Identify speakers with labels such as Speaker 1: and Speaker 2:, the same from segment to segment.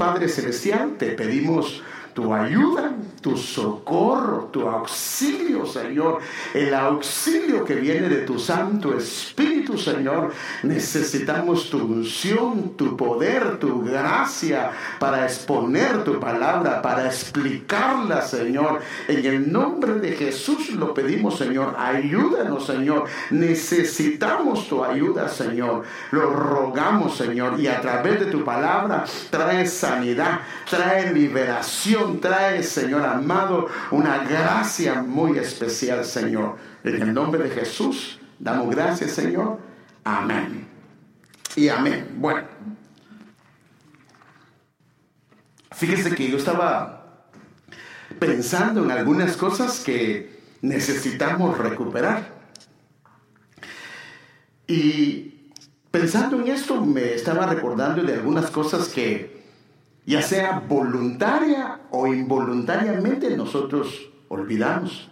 Speaker 1: Padre Celestial, te pedimos tu ayuda, tu socorro, tu auxilio, Señor. El auxilio que viene de tu Santo Espíritu, Señor. Necesitamos tu unción, tu poder, tu gracia para exponer tu palabra, para explicarla, Señor. En el nombre de Jesús lo pedimos, Señor. Ayúdanos, Señor. Necesitamos tu ayuda, Señor. Lo rogamos, Señor. Y a través de tu palabra trae sanidad, trae liberación trae, Señor amado, una gracia muy especial, Señor. En el nombre de Jesús, damos gracias, Señor. Amén. Y amén. Bueno, fíjese que yo estaba pensando en algunas cosas que necesitamos recuperar. Y pensando en esto, me estaba recordando de algunas cosas que ya sea voluntaria o involuntariamente, nosotros olvidamos.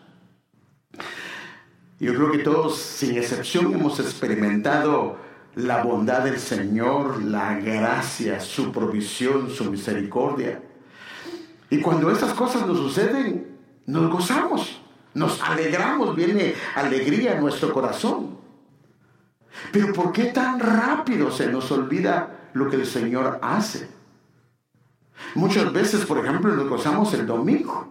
Speaker 1: Yo creo que todos, sin excepción, hemos experimentado la bondad del Señor, la gracia, su provisión, su misericordia. Y cuando estas cosas nos suceden, nos gozamos, nos alegramos, viene alegría en nuestro corazón. Pero ¿por qué tan rápido se nos olvida lo que el Señor hace? Muchas veces, por ejemplo, nos gozamos el domingo.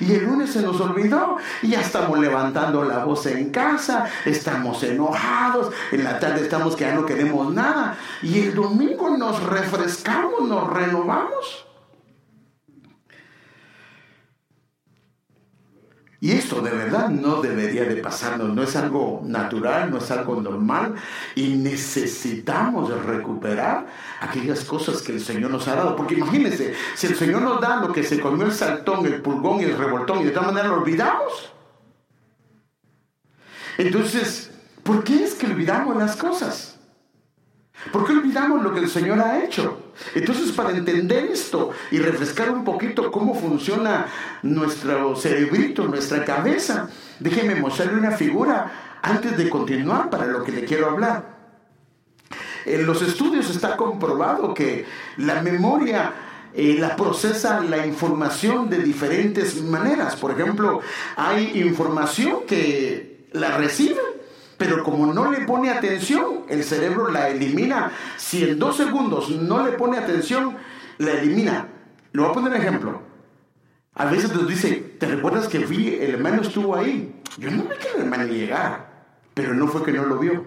Speaker 1: Y el lunes se nos olvidó y ya estamos levantando la voz en casa, estamos enojados, en la tarde estamos que ya no queremos nada y el domingo nos refrescamos, nos renovamos. Y esto de verdad no debería de pasarnos, no es algo natural, no es algo normal y necesitamos recuperar aquellas cosas que el Señor nos ha dado. Porque imagínense, si el Señor nos da lo que se comió el saltón, el pulgón y el revoltón y de tal manera lo olvidamos. Entonces, ¿por qué es que olvidamos las cosas? ¿Por qué olvidamos lo que el Señor ha hecho? Entonces, para entender esto y refrescar un poquito cómo funciona nuestro cerebrito, nuestra cabeza, déjeme mostrarle una figura antes de continuar para lo que le quiero hablar. En los estudios está comprobado que la memoria eh, la procesa la información de diferentes maneras. Por ejemplo, hay información que la recibe pero como no le pone atención, el cerebro la elimina. Si en dos segundos no le pone atención, la elimina. Le voy a poner un ejemplo. A veces nos dice, ¿te recuerdas que vi, el hermano estuvo ahí? Yo no vi que el hermano llegara, pero no fue que no lo vio.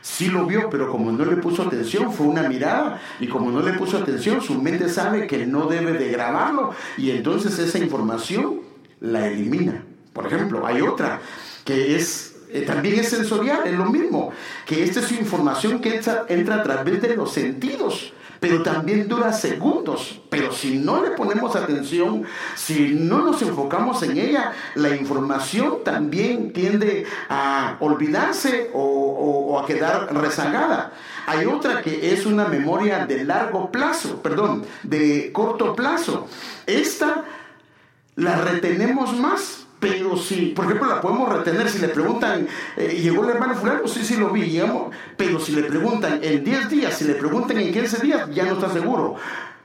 Speaker 1: Sí lo vio, pero como no le puso atención, fue una mirada, y como no le puso atención, su mente sabe que no debe de grabarlo, y entonces esa información la elimina. Por ejemplo, hay otra que es eh, también es sensorial, es lo mismo, que esta es información que entra, entra a través de los sentidos pero también dura segundos. Pero si no le ponemos atención, si no nos enfocamos en ella, la información también tiende a olvidarse o, o, a quedar rezagada. Hay otra que es una memoria de largo plazo, perdón, de corto plazo. Esta la retenemos más pero si, por ejemplo, la podemos retener si le preguntan, eh, ¿llegó el hermano fulano? Sí, sí lo vi. Pero si le preguntan en 10 días, si le preguntan en 15 días, ya no está seguro.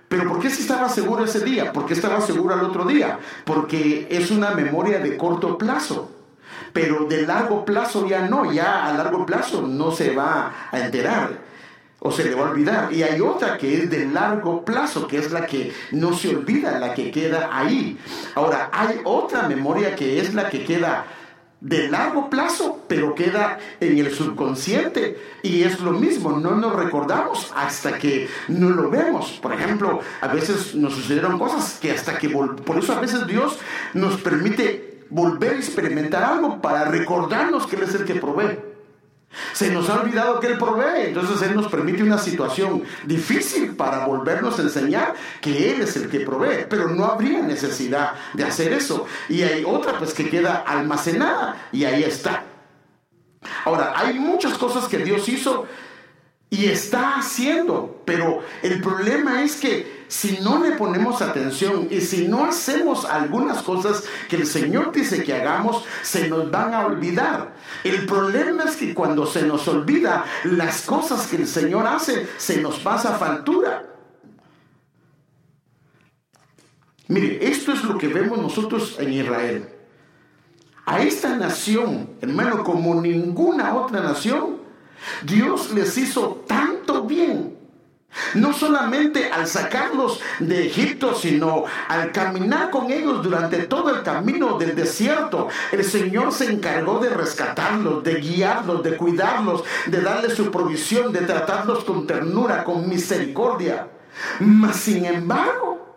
Speaker 1: Pero ¿por qué si estaba seguro ese día? ¿Por qué estaba seguro al otro día? Porque es una memoria de corto plazo. Pero de largo plazo ya no, ya a largo plazo no se va a enterar o se le va a olvidar. Y hay otra que es de largo plazo, que es la que no se olvida, la que queda ahí. Ahora, hay otra memoria que es la que queda de largo plazo, pero queda en el subconsciente y es lo mismo, no nos recordamos hasta que no lo vemos. Por ejemplo, a veces nos sucedieron cosas que hasta que, por eso a veces Dios nos permite volver a experimentar algo para recordarnos que Él es el que provee. Se nos ha olvidado que Él provee, entonces Él nos permite una situación difícil para volvernos a enseñar que Él es el que provee, pero no habría necesidad de hacer eso. Y hay otra pues que queda almacenada y ahí está. Ahora, hay muchas cosas que Dios hizo y está haciendo, pero el problema es que si no le ponemos atención y si no hacemos algunas cosas que el Señor dice que hagamos, se nos van a olvidar. El problema es que cuando se nos olvida las cosas que el Señor hace, se nos pasa factura. Mire, esto es lo que vemos nosotros en Israel. A esta nación, hermano, como ninguna otra nación, Dios les hizo tanto bien no solamente al sacarlos de Egipto, sino al caminar con ellos durante todo el camino del desierto. El Señor se encargó de rescatarlos, de guiarlos, de cuidarlos, de darles su provisión, de tratarlos con ternura, con misericordia. Mas, sin embargo,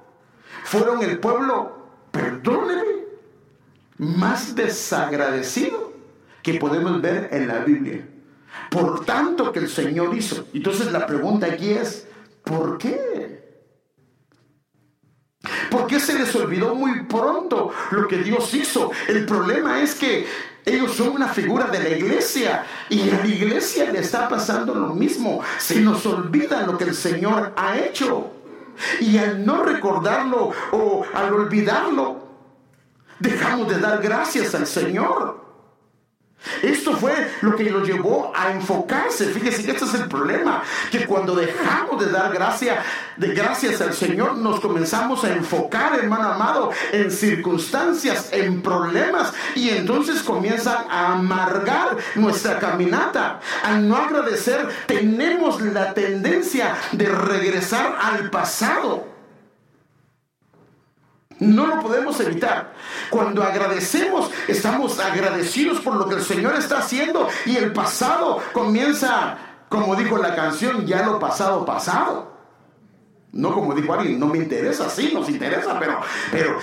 Speaker 1: fueron el pueblo, perdóneme, más desagradecido que podemos ver en la Biblia. Por tanto que el Señor hizo. Entonces la pregunta aquí es, ¿por qué? ¿Por qué se les olvidó muy pronto lo que Dios hizo? El problema es que ellos son una figura de la iglesia y a la iglesia le está pasando lo mismo. Se nos olvida lo que el Señor ha hecho. Y al no recordarlo o al olvidarlo, dejamos de dar gracias al Señor. Esto fue lo que lo llevó a enfocarse. Fíjese que este es el problema, que cuando dejamos de dar gracia, de gracias al Señor, nos comenzamos a enfocar, hermano amado, en circunstancias, en problemas, y entonces comienzan a amargar nuestra caminata. Al no agradecer, tenemos la tendencia de regresar al pasado. No lo podemos evitar. Cuando agradecemos, estamos agradecidos por lo que el Señor está haciendo y el pasado comienza, como dijo la canción, ya lo pasado, pasado. No como dijo alguien, no me interesa, sí, nos interesa, pero, pero,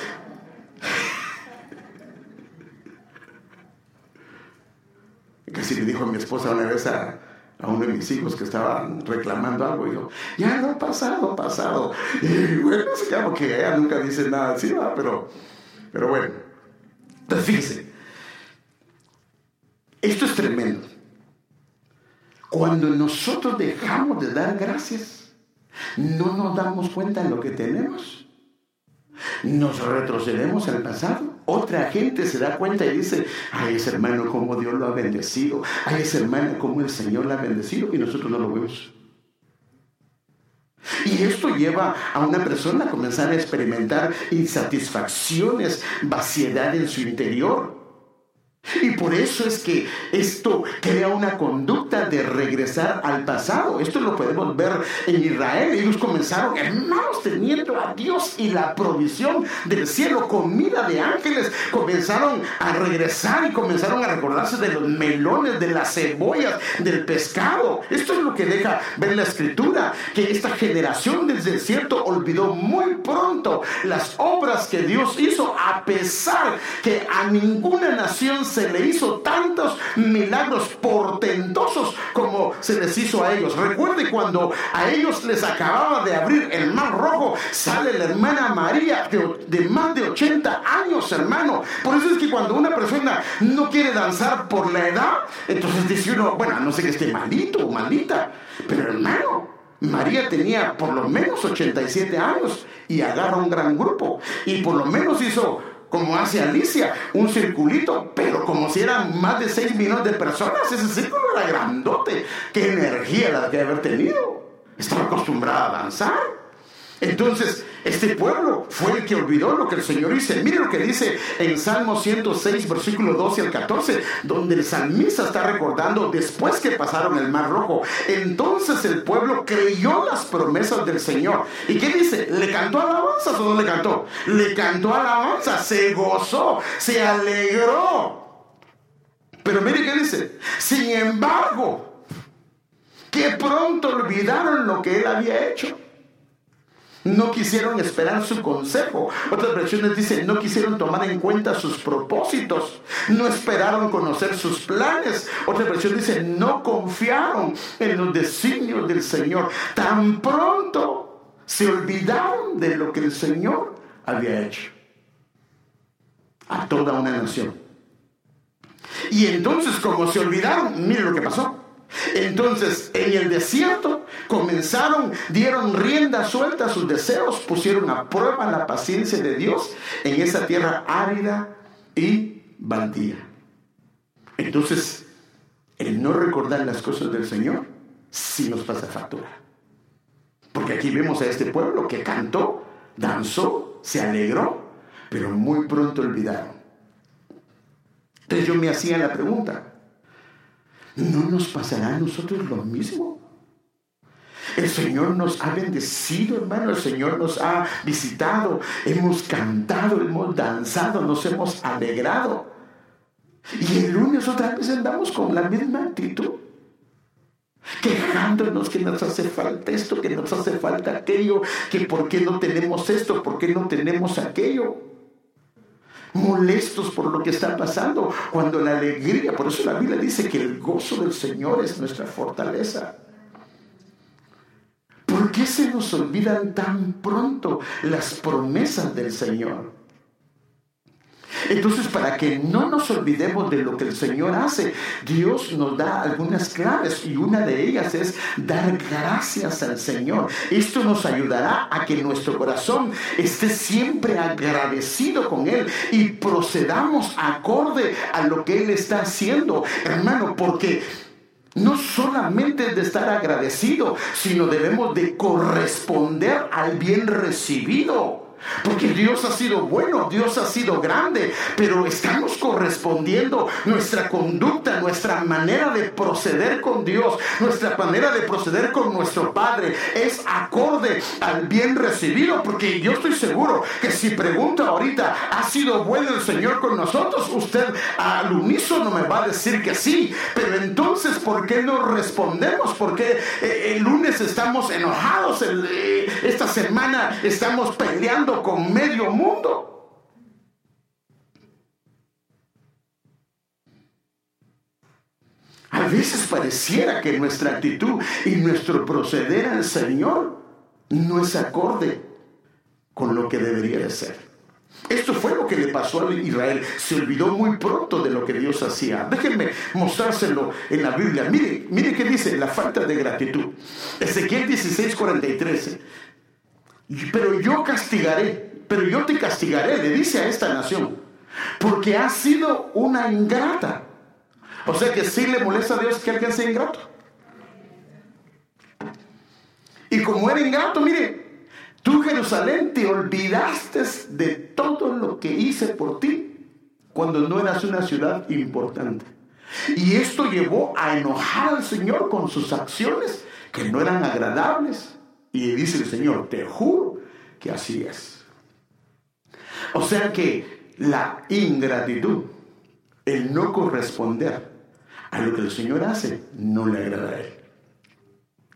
Speaker 1: casi le dijo a mi esposa una vez a, a uno de mis hijos que estaba reclamando algo y yo, ya no ha pasado, pasado. Y bueno, se llama que ella nunca dice nada así, pero, pero bueno. Entonces fíjese, esto es tremendo. Cuando nosotros dejamos de dar gracias, no nos damos cuenta de lo que tenemos. Nos retrocedemos al pasado otra gente se da cuenta y dice, ay, ese hermano, como Dios lo ha bendecido. Ay, ese hermano, como el Señor lo ha bendecido. Y nosotros no lo vemos. Y esto lleva a una persona a comenzar a experimentar insatisfacciones, vaciedad en su interior. Y por eso es que esto crea una conducta de regresar al pasado. Esto lo podemos ver en Israel. Ellos comenzaron, hermanos, teniendo a Dios y la provisión del cielo, comida de ángeles, comenzaron a regresar y comenzaron a recordarse de los melones, de las cebollas, del pescado. Esto es lo que deja ver la escritura, que esta generación del desierto olvidó muy pronto las obras que Dios hizo, a pesar que a ninguna nación se se le hizo tantos milagros portentosos como se les hizo a ellos. Recuerde cuando a ellos les acababa de abrir el mar rojo, sale la hermana María de, más de 80 años, hermano. Por eso es que cuando una persona no quiere danzar por la edad, entonces dice uno, bueno, no sé que esté maldito o maldita, pero hermano, María tenía por lo menos 87 años y agarra un gran grupo y por lo menos hizo como hace Alicia, un circulito, pero como si eran más de 6 millones de personas, ese círculo era grandote. ¿Qué energía la que haber tenido? Estaba acostumbrada a danzar. Entonces, este pueblo fue el que olvidó lo que el Señor dice. Mire lo que dice en Salmo 106, versículo 12 al 14, donde el salmista está recordando después que pasaron el Mar Rojo. Entonces el pueblo creyó las promesas del Señor. ¿Y qué dice? ¿Le cantó alabanzas o no le cantó? Le cantó alabanza, se gozó, se alegró. Pero mire qué dice. Sin embargo, que pronto olvidaron lo que él había hecho no quisieron esperar su consejo. Otras versiones dicen, no quisieron tomar en cuenta sus propósitos. No esperaron conocer sus planes. Otra versión dice, no confiaron en los designios del Señor. Tan pronto se olvidaron de lo que el Señor había hecho. A toda una nación. Y entonces, como se olvidaron, mire lo que pasó. Entonces, en el desierto comenzaron, dieron rienda suelta a sus deseos, pusieron a prueba la paciencia de Dios en esa tierra árida y baldía. Entonces, el no recordar las cosas del Señor sí nos pasa factura. Porque aquí vemos a este pueblo que cantó, danzó, se alegró, pero muy pronto olvidaron. Entonces yo me hacía la pregunta, ¿no nos pasará a nosotros lo mismo? El Señor nos ha bendecido, hermano. El Señor nos ha visitado. Hemos cantado, hemos danzado, nos hemos alegrado. Y el lunes otra vez andamos con la misma actitud. Quejándonos que nos hace falta esto, que nos hace falta aquello, que por qué no tenemos esto, por qué no tenemos aquello molestos por lo que está pasando, cuando la alegría, por eso la Biblia dice que el gozo del Señor es nuestra fortaleza. ¿Por qué se nos olvidan tan pronto las promesas del Señor? Entonces, para que no nos olvidemos de lo que el Señor hace, Dios nos da algunas claves y una de ellas es dar gracias al Señor. Esto nos ayudará a que nuestro corazón esté siempre agradecido con Él y procedamos acorde a lo que Él está haciendo, hermano, porque no solamente de estar agradecido, sino debemos de corresponder al bien recibido. Porque Dios ha sido bueno, Dios ha sido grande, pero estamos correspondiendo nuestra conducta, nuestra manera de proceder con Dios, nuestra manera de proceder con nuestro Padre es acorde al bien recibido, porque yo estoy seguro que si pregunta ahorita, ¿ha sido bueno el Señor con nosotros? Usted al unísono me va a decir que sí, pero entonces, ¿por qué no respondemos? Porque eh, el lunes estamos enojados, eh, esta semana estamos peleando con medio mundo. A veces pareciera que nuestra actitud y nuestro proceder al Señor no es acorde con lo que debería de ser. Esto fue lo que le pasó a Israel. Se olvidó muy pronto de lo que Dios hacía. Déjenme mostrárselo en la Biblia. Mire, mire qué dice la falta de gratitud. Ezequiel 16, 43. Pero yo castigaré, pero yo te castigaré, le dice a esta nación, porque ha sido una ingrata. O sea que sí le molesta a Dios que alguien sea ingrato. Y como era ingrato, mire, tú Jerusalén te olvidaste de todo lo que hice por ti cuando no eras una ciudad importante. Y esto llevó a enojar al Señor con sus acciones que no eran agradables. Y dice el Señor, te juro que así es. O sea que la ingratitud, el no corresponder a lo que el Señor hace, no le agrada a Él.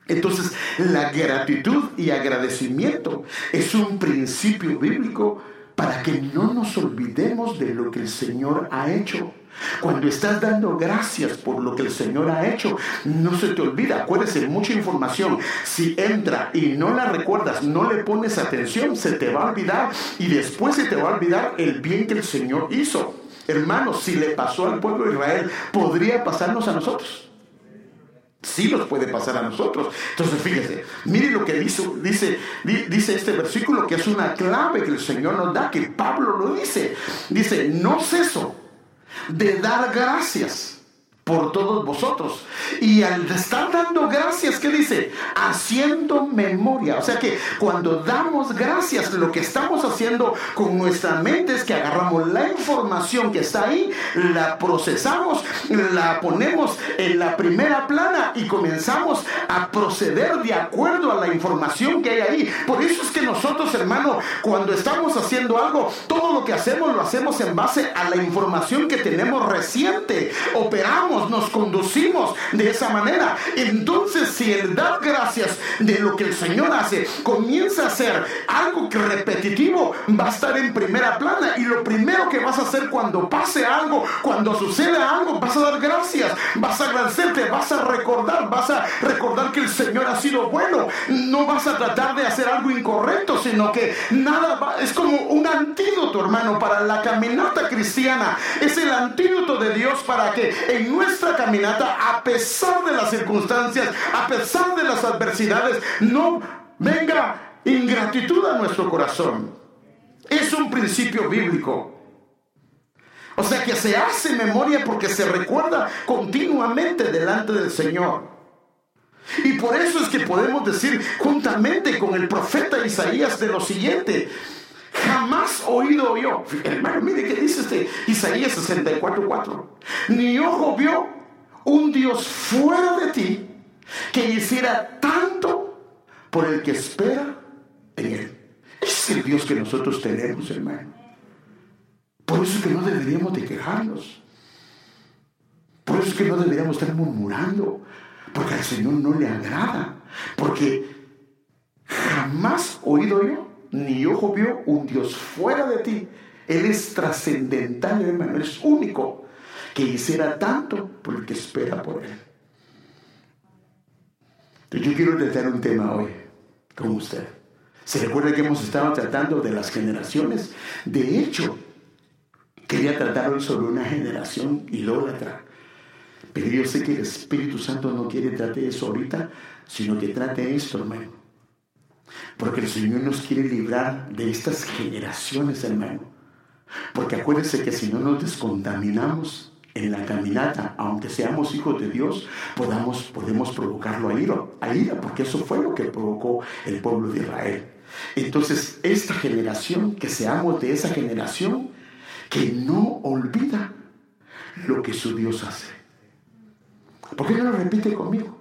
Speaker 1: Entonces, la gratitud y agradecimiento es un principio bíblico para que no nos olvidemos de lo que el Señor ha hecho. Cuando estás dando gracias por lo que el Señor ha hecho, no se te olvida. Acuérdese, mucha información. Si entra y no la recuerdas, no le pones atención, se te va a olvidar y después se te va a olvidar el bien que el Señor hizo. Hermanos, si le pasó al pueblo de Israel, podría pasarnos a nosotros. Sí nos puede pasar a nosotros. Entonces, fíjese, mire lo que dice, dice, dice este versículo, que es una clave que el Señor nos da, que Pablo lo dice. Dice, no ceso de dar gracias por todos vosotros. Y al estar dando gracias, ¿qué dice? Haciendo memoria. O sea que cuando damos gracias, lo que estamos haciendo con nuestra mente es que agarramos la información que está ahí, la procesamos, la ponemos en la primera plana y comenzamos a proceder de acuerdo a la información que hay ahí. Por eso es que nosotros, hermano, cuando estamos haciendo algo, todo lo que hacemos lo hacemos en base a la información que tenemos reciente. Operamos nos conducimos de esa manera. Entonces, si el dar gracias de lo que el Señor hace comienza a ser algo repetitivo, va a estar en primera plana. Y lo primero que vas a hacer cuando pase algo, cuando suceda algo, vas a dar gracias, vas a agradecerte, vas a recordar, vas a recordar que el Señor ha sido bueno. No vas a tratar de hacer algo incorrecto, sino que nada es como un antídoto, hermano, para la caminata cristiana. Es el antídoto de Dios para que en nuestra caminata, a pesar de las circunstancias, a pesar de las adversidades, no venga ingratitud a nuestro corazón. Es un principio bíblico. O sea que se hace memoria porque se recuerda continuamente delante del Señor. Y por eso es que podemos decir juntamente con el profeta Isaías de lo siguiente, jamás oído yo. Hermano, mire qué dice este Isaías 64:4. Ni ojo vio un Dios fuera de ti que hiciera tanto por el que espera en él. Es el Dios que nosotros tenemos, hermano. Por eso es que no deberíamos de quejarnos. Por eso es que no deberíamos estar murmurando. Porque al Señor no le agrada. Porque jamás oído yo, ni ojo vio un Dios fuera de ti. Él es trascendental, hermano. Es único. Que hiciera tanto por el que espera por Él. Yo quiero tratar un tema hoy con usted. ¿Se recuerda que hemos estado tratando de las generaciones? De hecho, quería tratar hoy sobre una generación idólatra. Pero yo sé que el Espíritu Santo no quiere tratar eso ahorita, sino que trate esto, hermano. Porque el Señor nos quiere librar de estas generaciones, hermano. Porque acuérdense que si no nos descontaminamos, en la caminata, aunque seamos hijos de Dios, podamos, podemos provocarlo a ira, a ira, porque eso fue lo que provocó el pueblo de Israel. Entonces, esta generación, que seamos de esa generación que no olvida lo que su Dios hace. ¿Por qué no lo repite conmigo?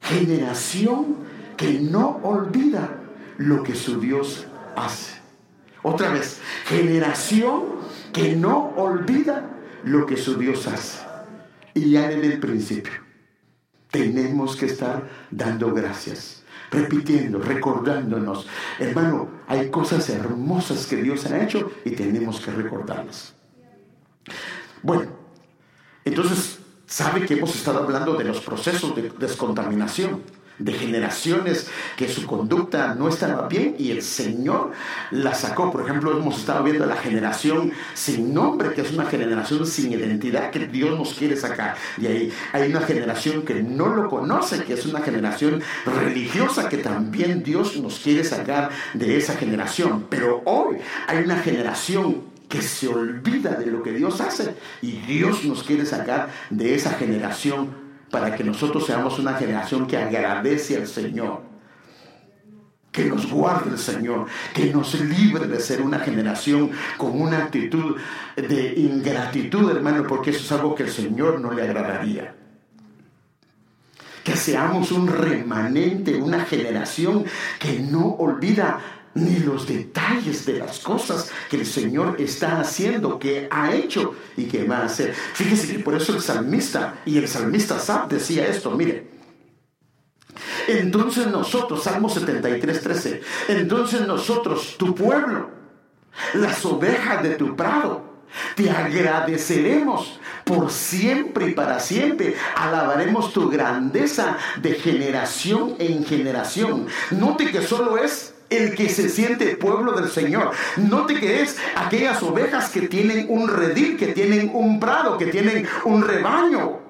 Speaker 1: Generación que no olvida lo que su Dios hace. Otra vez, generación que no olvida lo que su Dios hace. Y ya desde el principio tenemos que estar dando gracias, repitiendo, recordándonos. Hermano, hay cosas hermosas que Dios ha hecho y tenemos que recordarlas. Bueno, entonces, ¿sabe que hemos estado hablando de los procesos de descontaminación? De generaciones que su conducta no estaba bien y el Señor la sacó. Por ejemplo, hemos estado viendo la generación sin nombre, que es una generación sin identidad que Dios nos quiere sacar. Y ahí hay una generación que no lo conoce, que es una generación religiosa que también Dios nos quiere sacar de esa generación. Pero hoy hay una generación que se olvida de lo que Dios hace y Dios nos quiere sacar de esa generación para que nosotros seamos una generación que agradece al Señor, que nos guarde el Señor, que nos libre de ser una generación con una actitud de ingratitud, hermano, porque eso es algo que el Señor no le agradaría. Que seamos un remanente, una generación que no olvida ni los detalles de las cosas que el Señor está haciendo, que ha hecho y que va a hacer. Fíjese que por eso el salmista y el salmista Sab decía esto, mire. Entonces nosotros, Salmo 73, 13, entonces nosotros, tu pueblo, las ovejas de tu prado, te agradeceremos por siempre y para siempre. Alabaremos tu grandeza de generación en generación. Note que solo es el que se siente pueblo del Señor. Note que es aquellas ovejas que tienen un redil, que tienen un prado, que tienen un rebaño.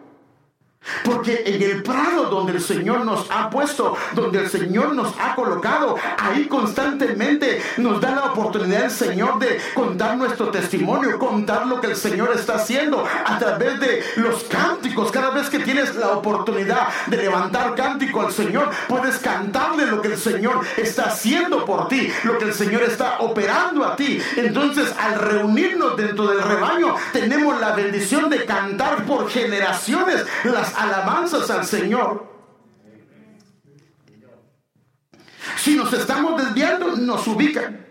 Speaker 1: Porque en el prado donde el Señor nos ha puesto, donde el Señor nos ha colocado, ahí constantemente nos da la oportunidad el Señor de contar nuestro testimonio, contar lo que el Señor está haciendo a través de los cánticos. Cada vez que tienes la oportunidad de levantar cántico al Señor, puedes cantarle lo que el Señor está haciendo por ti, lo que el Señor está operando a ti. Entonces, al reunirnos dentro del rebaño, tenemos la bendición de cantar por generaciones las alabanzas al Señor. Si nos estamos desviando, nos ubican,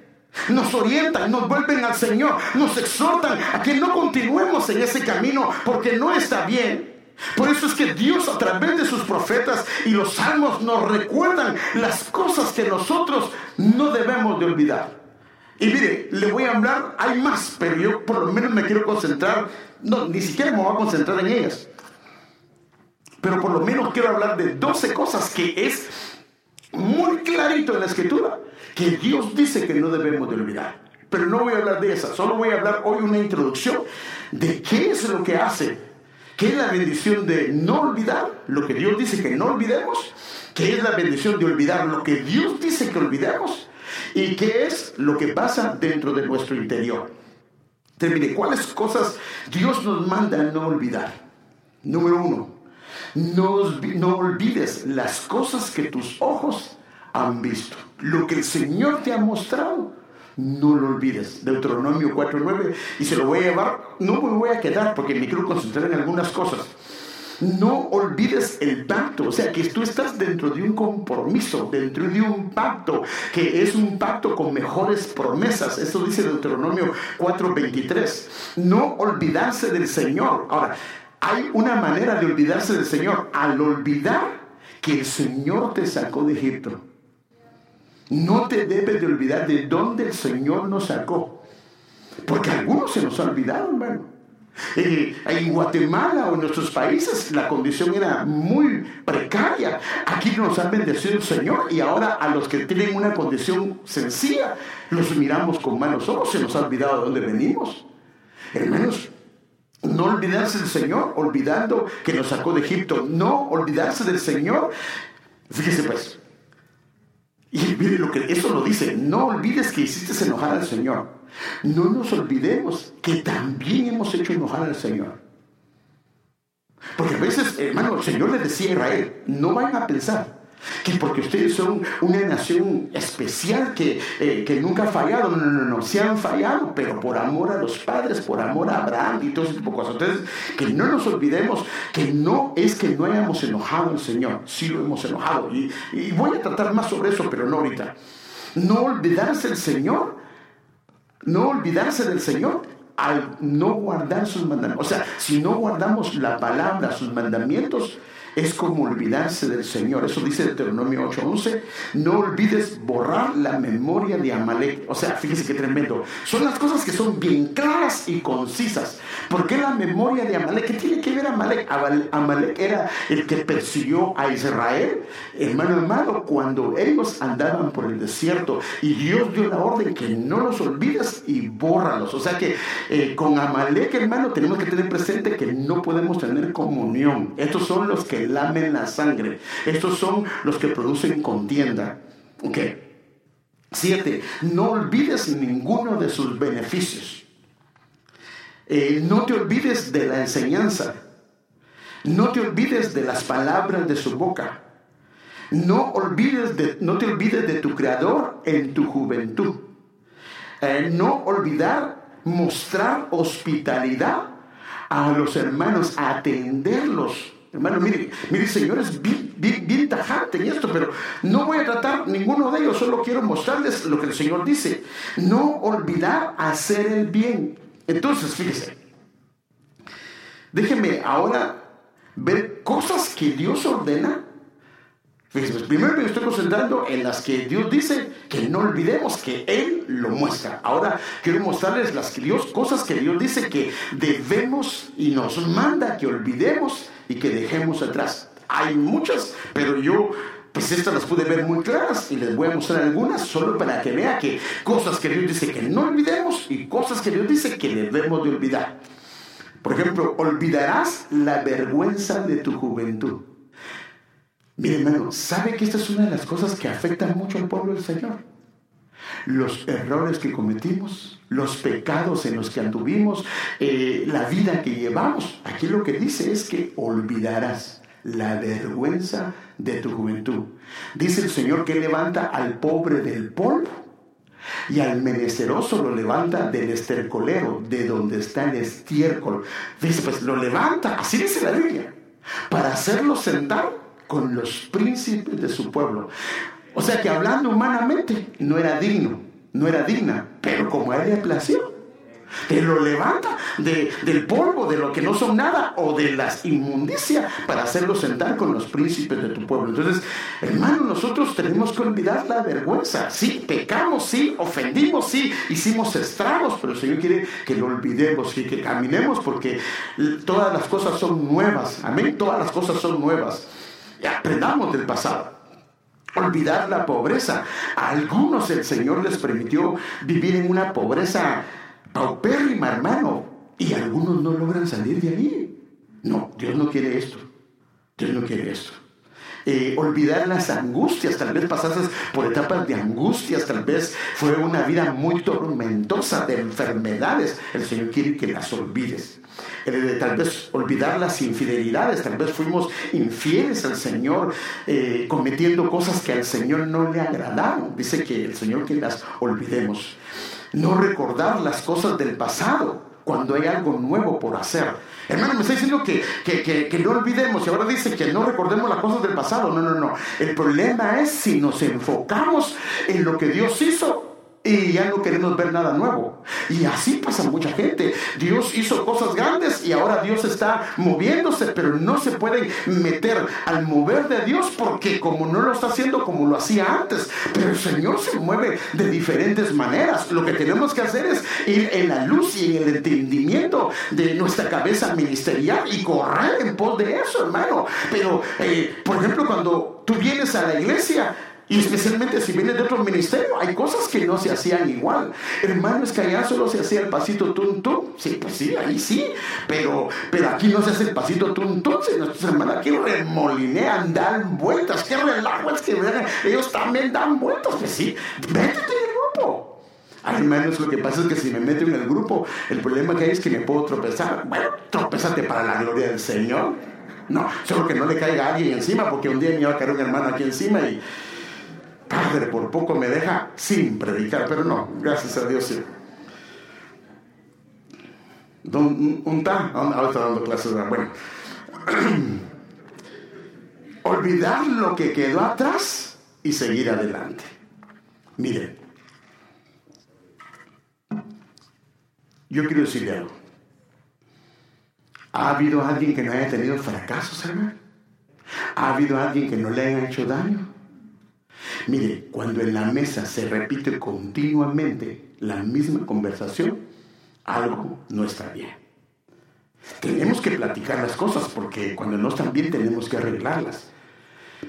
Speaker 1: nos orientan, nos vuelven al Señor, nos exhortan a que no continuemos en ese camino porque no está bien. Por eso es que Dios a través de sus profetas y los salmos nos recuerdan las cosas que nosotros no debemos de olvidar. Y mire, le voy a hablar, hay más, pero yo por lo menos me quiero concentrar, no, ni siquiera me voy a concentrar en ellas pero por lo menos quiero hablar de 12 cosas que es muy clarito en la escritura, que Dios dice que no debemos de olvidar. Pero no voy a hablar de esas, solo voy a hablar hoy una introducción de qué es lo que hace, qué es la bendición de no olvidar lo que Dios dice que no olvidemos, qué es la bendición de olvidar lo que Dios dice que olvidemos y qué es lo que pasa dentro de nuestro interior. Termine, ¿cuáles cosas Dios nos manda a no olvidar? Número uno, no, olvides las cosas que tus ojos han visto. Lo que el Señor te ha mostrado, no lo olvides. Deuteronomio 4.9. Y se lo voy a llevar, no me voy a quedar porque me quiero concentrar en algunas cosas. No olvides el pacto, o sea que tú estás dentro de un compromiso, dentro de un pacto, que es un pacto con mejores promesas. Eso dice Deuteronomio 4:23. No olvidarse del Señor. Ahora, hay una manera de olvidarse del Señor. Al olvidar que el Señor te sacó de Egipto. No te debes de olvidar de dónde el Señor nos sacó. Porque algunos se nos ha olvidado, hermano. Eh, en Guatemala o en nuestros países la condición era muy precaria. Aquí nos ha bendecido el Señor y ahora a los que tienen una condición sencilla los miramos con malos ojos. Se nos ha olvidado de dónde venimos. Hermanos, no olvidarse del Señor, olvidando que nos sacó de Egipto. No olvidarse del Señor. Fíjese pues. Y mire lo que eso lo dice. No olvides que hiciste enojar al Señor. No nos olvidemos que también hemos hecho enojar al Señor. Porque a veces, hermano, el Señor le decía a Israel, no vayan a pensar que porque ustedes son una nación especial que, eh, que nunca ha fallado, no, no, no, se han fallado, pero por amor a los padres, por amor a Abraham y todo ese tipo de cosas. Entonces, que no nos olvidemos que no es que no hayamos enojado al Señor, sí lo hemos enojado. Y, y voy a tratar más sobre eso, pero no ahorita. No olvidarse el Señor no olvidarse del Señor al no guardar sus mandamientos. O sea, si no guardamos la palabra, sus mandamientos, es como olvidarse del Señor. Eso dice Deuteronomio 8:11. No olvides borrar la memoria de Amalek. O sea, fíjese qué tremendo. Son las cosas que son bien claras y concisas. ¿Por qué la memoria de Amalek? ¿Qué tiene que ver Amalek? Amalek era el que persiguió a Israel. Hermano hermano, cuando ellos andaban por el desierto y Dios dio la orden que no los olvides y bórralos. O sea que eh, con Amalek, hermano, tenemos que tener presente que no podemos tener comunión. Estos son los que lamen la sangre. Estos son los que producen contienda. Ok. Siete, no olvides ninguno de sus beneficios. Eh, no te olvides de la enseñanza. No te olvides de las palabras de su boca. No, olvides de, no te olvides de tu creador en tu juventud. Eh, no olvidar mostrar hospitalidad a los hermanos, atenderlos Hermano, mire, mire, Señor es bien, tajante en esto, pero no voy a tratar ninguno de ellos, solo quiero mostrarles lo que el Señor dice. No olvidar hacer el bien. Entonces, fíjese, déjeme ahora ver cosas que Dios ordena. Fíjese, pues, primero me estoy concentrando en las que Dios dice que no olvidemos que Él lo muestra. Ahora quiero mostrarles las que Dios, cosas que Dios dice que debemos y nos manda que olvidemos y que dejemos atrás. Hay muchas, pero yo pues estas las pude ver muy claras y les voy a mostrar algunas solo para que vea que cosas que Dios dice que no olvidemos y cosas que Dios dice que debemos de olvidar. Por ejemplo, olvidarás la vergüenza de tu juventud. Mire hermano, ¿sabe que esta es una de las cosas que afectan mucho al pueblo del Señor? Los errores que cometimos, los pecados en los que anduvimos, eh, la vida que llevamos. Aquí lo que dice es que olvidarás la vergüenza de tu juventud. Dice el Señor que levanta al pobre del polvo y al menesteroso lo levanta del estercolero, de donde está el estiércol. Dice, pues lo levanta, así dice la Biblia, para hacerlo sentar con los príncipes de su pueblo. O sea que hablando humanamente no era digno, no era digna, pero como a él le plació, te lo levanta del polvo, de lo que no son nada o de las inmundicias para hacerlo sentar con los príncipes de tu pueblo. Entonces, hermano, nosotros tenemos que olvidar la vergüenza. Sí, pecamos, sí, ofendimos, sí, hicimos estragos, pero el Señor quiere que lo olvidemos y que caminemos porque todas las cosas son nuevas. Amén, todas las cosas son nuevas. Y aprendamos del pasado olvidar la pobreza. A algunos el Señor les permitió vivir en una pobreza paupérrima, hermano, y algunos no logran salir de ahí. No, Dios no quiere esto. Dios no quiere esto. eh, olvidar las angustias, tal vez pasaste por etapas de angustias, tal vez fue una vida muy tormentosa de enfermedades. El Señor quiere que las olvides. Eh, tal vez olvidar las infidelidades, tal vez fuimos infieles al Señor, eh, cometiendo cosas que al Señor no le agradaron. Dice que el Señor que las olvidemos. No recordar las cosas del pasado cuando hay algo nuevo por hacer. Hermano, me está diciendo que, que, no olvidemos y ahora dice que no recordemos las cosas del pasado. No, no, no. El problema es si nos enfocamos en lo que Dios hizo y ya no queremos ver nada nuevo. Y así pasa mucha gente. Dios hizo cosas grandes y ahora Dios está moviéndose, pero no se pueden meter al mover de Dios porque como no lo está haciendo como lo hacía antes, pero el Señor se mueve de diferentes maneras. Lo que tenemos que hacer es ir en la luz y en el entendimiento de nuestra cabeza ministerial y correr en pos de eso, hermano. Pero, eh, por ejemplo, cuando tú vienes a la iglesia, y especialmente si vienes de otro ministerio, hay cosas que no se hacían igual. Hermano, es que allá solo se hacía el pasito tum. Sí, pues sí, ahí sí. Pero, pero aquí no se hace el pasito tum tum. Nuestros hermanos aquí remolinean, dan vueltas. Qué relajo es que ellos también dan vueltas. Pues sí, métete en el grupo. Hermanos, lo que pasa es que si me meto en el grupo, el problema que hay es que me puedo tropezar. Bueno, tropezate para la gloria del Señor. No, solo que no le caiga a alguien encima, porque un día me iba a caer un hermano aquí encima y Padre, por poco me deja sin predicar, pero no, gracias a Dios sí. Don, un ta, ahora está dando clases, bueno. Olvidar lo que quedó atrás y seguir adelante. Miren, yo quiero decirle algo. ¿Ha habido alguien que no haya tenido fracasos, hermano? ¿Ha habido alguien que no le haya hecho daño? Mire, cuando en la mesa se repite continuamente la misma conversación, algo no está bien. Tenemos que platicar las cosas porque cuando no están bien tenemos que arreglarlas.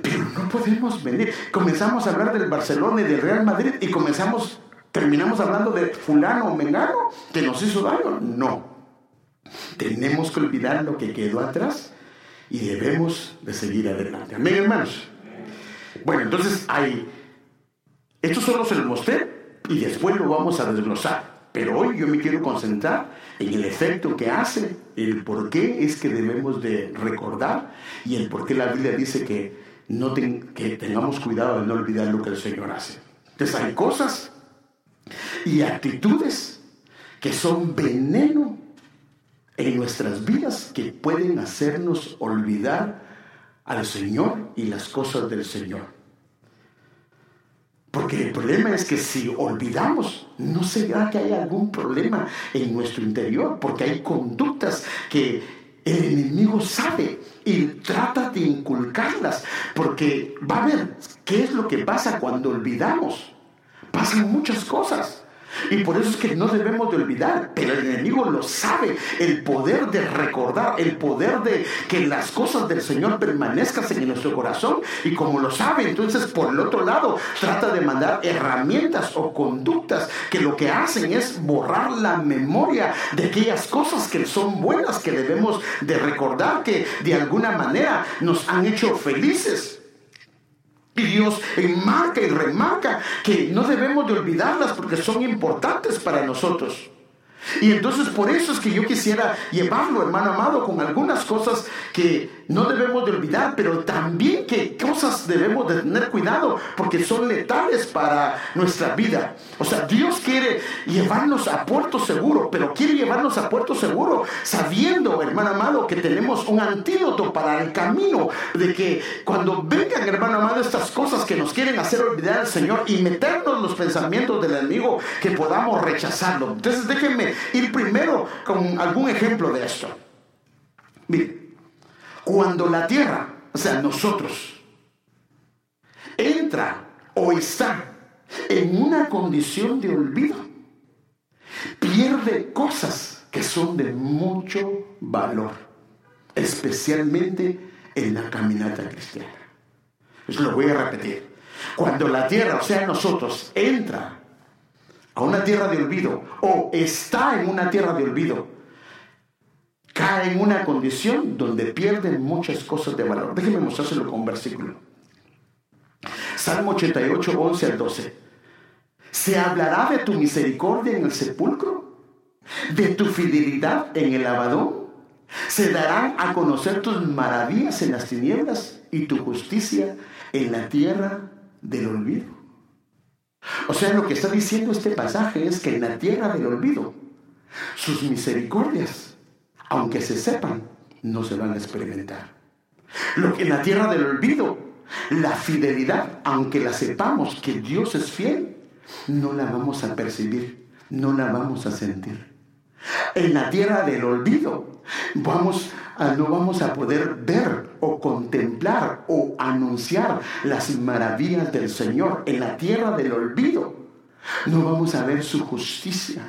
Speaker 1: Pero no podemos venir. Comenzamos a hablar del Barcelona y del Real Madrid y comenzamos, terminamos hablando de fulano o mengano que nos hizo daño. No. Tenemos que olvidar lo que quedó atrás y debemos de seguir adelante. Amén, hermanos. Bueno, entonces hay... Esto solo se lo mostré y después lo vamos a desglosar. Pero hoy yo me quiero concentrar en el efecto que hace, el por qué es que debemos de recordar y el por qué la Biblia dice que, no que tengamos cuidado de no olvidar lo que el Señor hace. Entonces hay cosas y actitudes que son veneno en nuestras vidas que pueden hacernos olvidar al Señor y las cosas del Señor. Porque el problema es que si olvidamos, no será que hay algún problema en nuestro interior, porque hay conductas que el enemigo sabe y trata de inculcarlas, porque va a ver qué es lo que pasa cuando olvidamos. Pasan muchas cosas. Y por eso es que no debemos de olvidar, pero el enemigo lo sabe, el poder de recordar, el poder de que las cosas del Señor permanezcan en nuestro corazón. Y como lo sabe, entonces por el otro lado trata de mandar herramientas o conductas que lo que hacen es borrar la memoria de aquellas cosas que son buenas, que debemos de recordar, que de alguna manera nos han hecho felices. Y Dios enmarca y remarca que no debemos de olvidarlas porque son importantes para nosotros. Y entonces por eso es que yo quisiera llevarlo, hermano amado, con algunas cosas que no debemos de olvidar, pero también que cosas debemos de tener cuidado porque son letales para nuestra vida. O sea, Dios quiere llevarnos a puerto seguro, pero quiere llevarnos a puerto seguro sabiendo, hermano amado, que tenemos un antídoto para el camino de que cuando vengan, hermano amado, estas cosas que nos quieren hacer olvidar al Señor y meternos los pensamientos del enemigo, que podamos rechazarlo. Entonces déjenme ir primero con algún ejemplo de esto. Mire, cuando la tierra, o sea, nosotros, entra o está en una condición de olvido, pierde cosas que son de mucho valor, especialmente en la caminata cristiana. Eso lo voy a repetir. Cuando la tierra, o sea, nosotros, entra a una tierra de olvido o está en una tierra de olvido, en una condición donde pierde muchas cosas de valor. Déjenme mostrárselo con un versículo. Salmo 88, 11 al 12. ¿Se hablará de tu misericordia en el sepulcro? ¿De tu fidelidad en el abadón? ¿Se darán a conocer tus maravillas en las tinieblas y tu justicia en la tierra del olvido? O sea, lo que está diciendo este pasaje es que en la tierra del olvido, sus misericordias, aunque se sepan, no se van a experimentar. Lo que en la tierra del olvido la fidelidad, aunque la sepamos que Dios es fiel, no la vamos a percibir, no la vamos a sentir. En la tierra del olvido, no vamos a poder ver o contemplar o anunciar las maravillas del Señor. En la tierra del olvido, no vamos a ver su justicia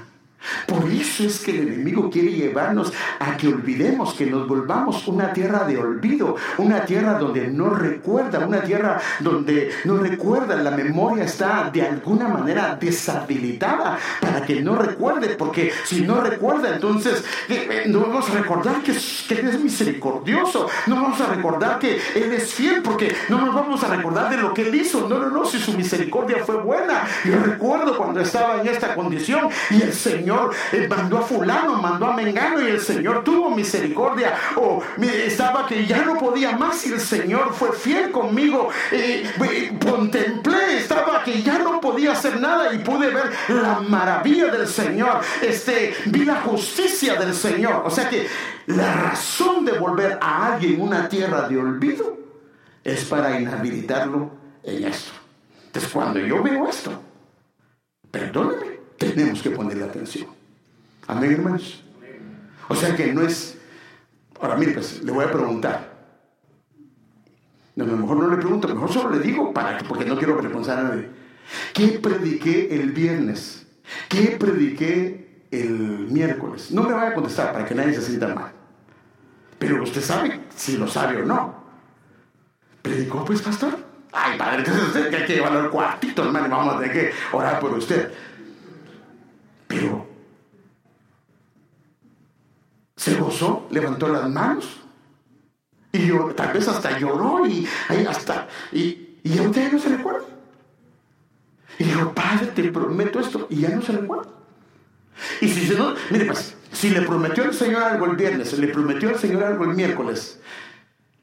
Speaker 1: por eso es que el enemigo quiere llevarnos a que olvidemos, que nos volvamos una tierra de olvido, una tierra donde no recuerda, una tierra donde no recuerda, la memoria está de alguna manera deshabilitada para que no recuerde, porque si no recuerda, entonces eh, eh, no vamos a recordar que, que Él es misericordioso, no vamos a recordar que Él es fiel, porque no nos vamos a recordar de lo que Él hizo, no, no, no, si su misericordia fue buena. Yo recuerdo cuando estaba en esta condición y el Señor eh, mandó a fulano, mandó a Mengano y el Señor tuvo misericordia. O estaba que ya no podía más y el Señor fue fiel conmigo. Eh, eh, contemplé, estaba que ya no podía hacer nada y pude ver la maravilla del Señor. Este, vi la justicia del Señor. O sea que la razón de volver a alguien una tierra de olvido es para inhabilitarlo en esto. Entonces cuando yo veo esto, perdóneme, tenemos que ponerle atención. Amén, hermanos. O sea que no es. Ahora, mire, pues, le voy a preguntar. a lo mejor no le pregunto, mejor solo le digo para que, porque no quiero avergonzar a nadie. ¿Qué prediqué el viernes? ¿Qué prediqué el miércoles? No me vaya a contestar para que nadie se sienta mal. Pero usted sabe si lo sabe o no. ¿Predicó, pues, pastor? Ay, padre, entonces usted hay que llevarlo al cuartito, hermano, vamos a tener que orar por usted. Pero se levantó las manos y yo, tal vez hasta lloró y ahí hasta y, y a usted no se recuerda. Y dijo, Padre, te prometo esto, y ya no se recuerda. Y si no, mire pues, si le prometió el Señor algo el viernes, le prometió el Señor algo el miércoles,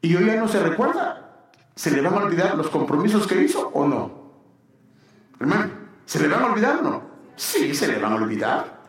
Speaker 1: y hoy ya no se recuerda, ¿se le van a olvidar los compromisos que hizo o no? Hermano, ¿se le van a olvidar o no? Sí, se le van a olvidar.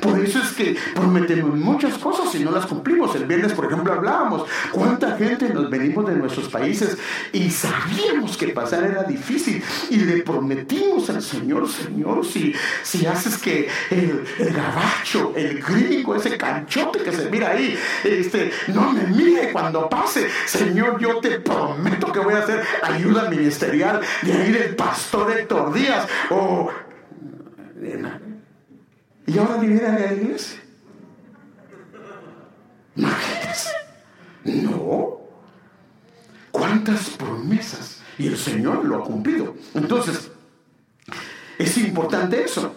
Speaker 1: Por eso es que prometemos muchas cosas y no las cumplimos. El viernes, por ejemplo, hablábamos cuánta gente nos venimos de nuestros países y sabíamos que pasar era difícil y le prometimos al Señor, Señor, si, si haces que el, gabacho, el gringo, ese canchote que se mira ahí, este, no me mire cuando pase, Señor, yo te prometo que voy a hacer ayuda ministerial de ahí del pastor Héctor Díaz o y ahora ni viene a la iglesia. Imagínense. No. ¿Cuántas promesas? Y el Señor lo ha cumplido. Entonces, es importante eso.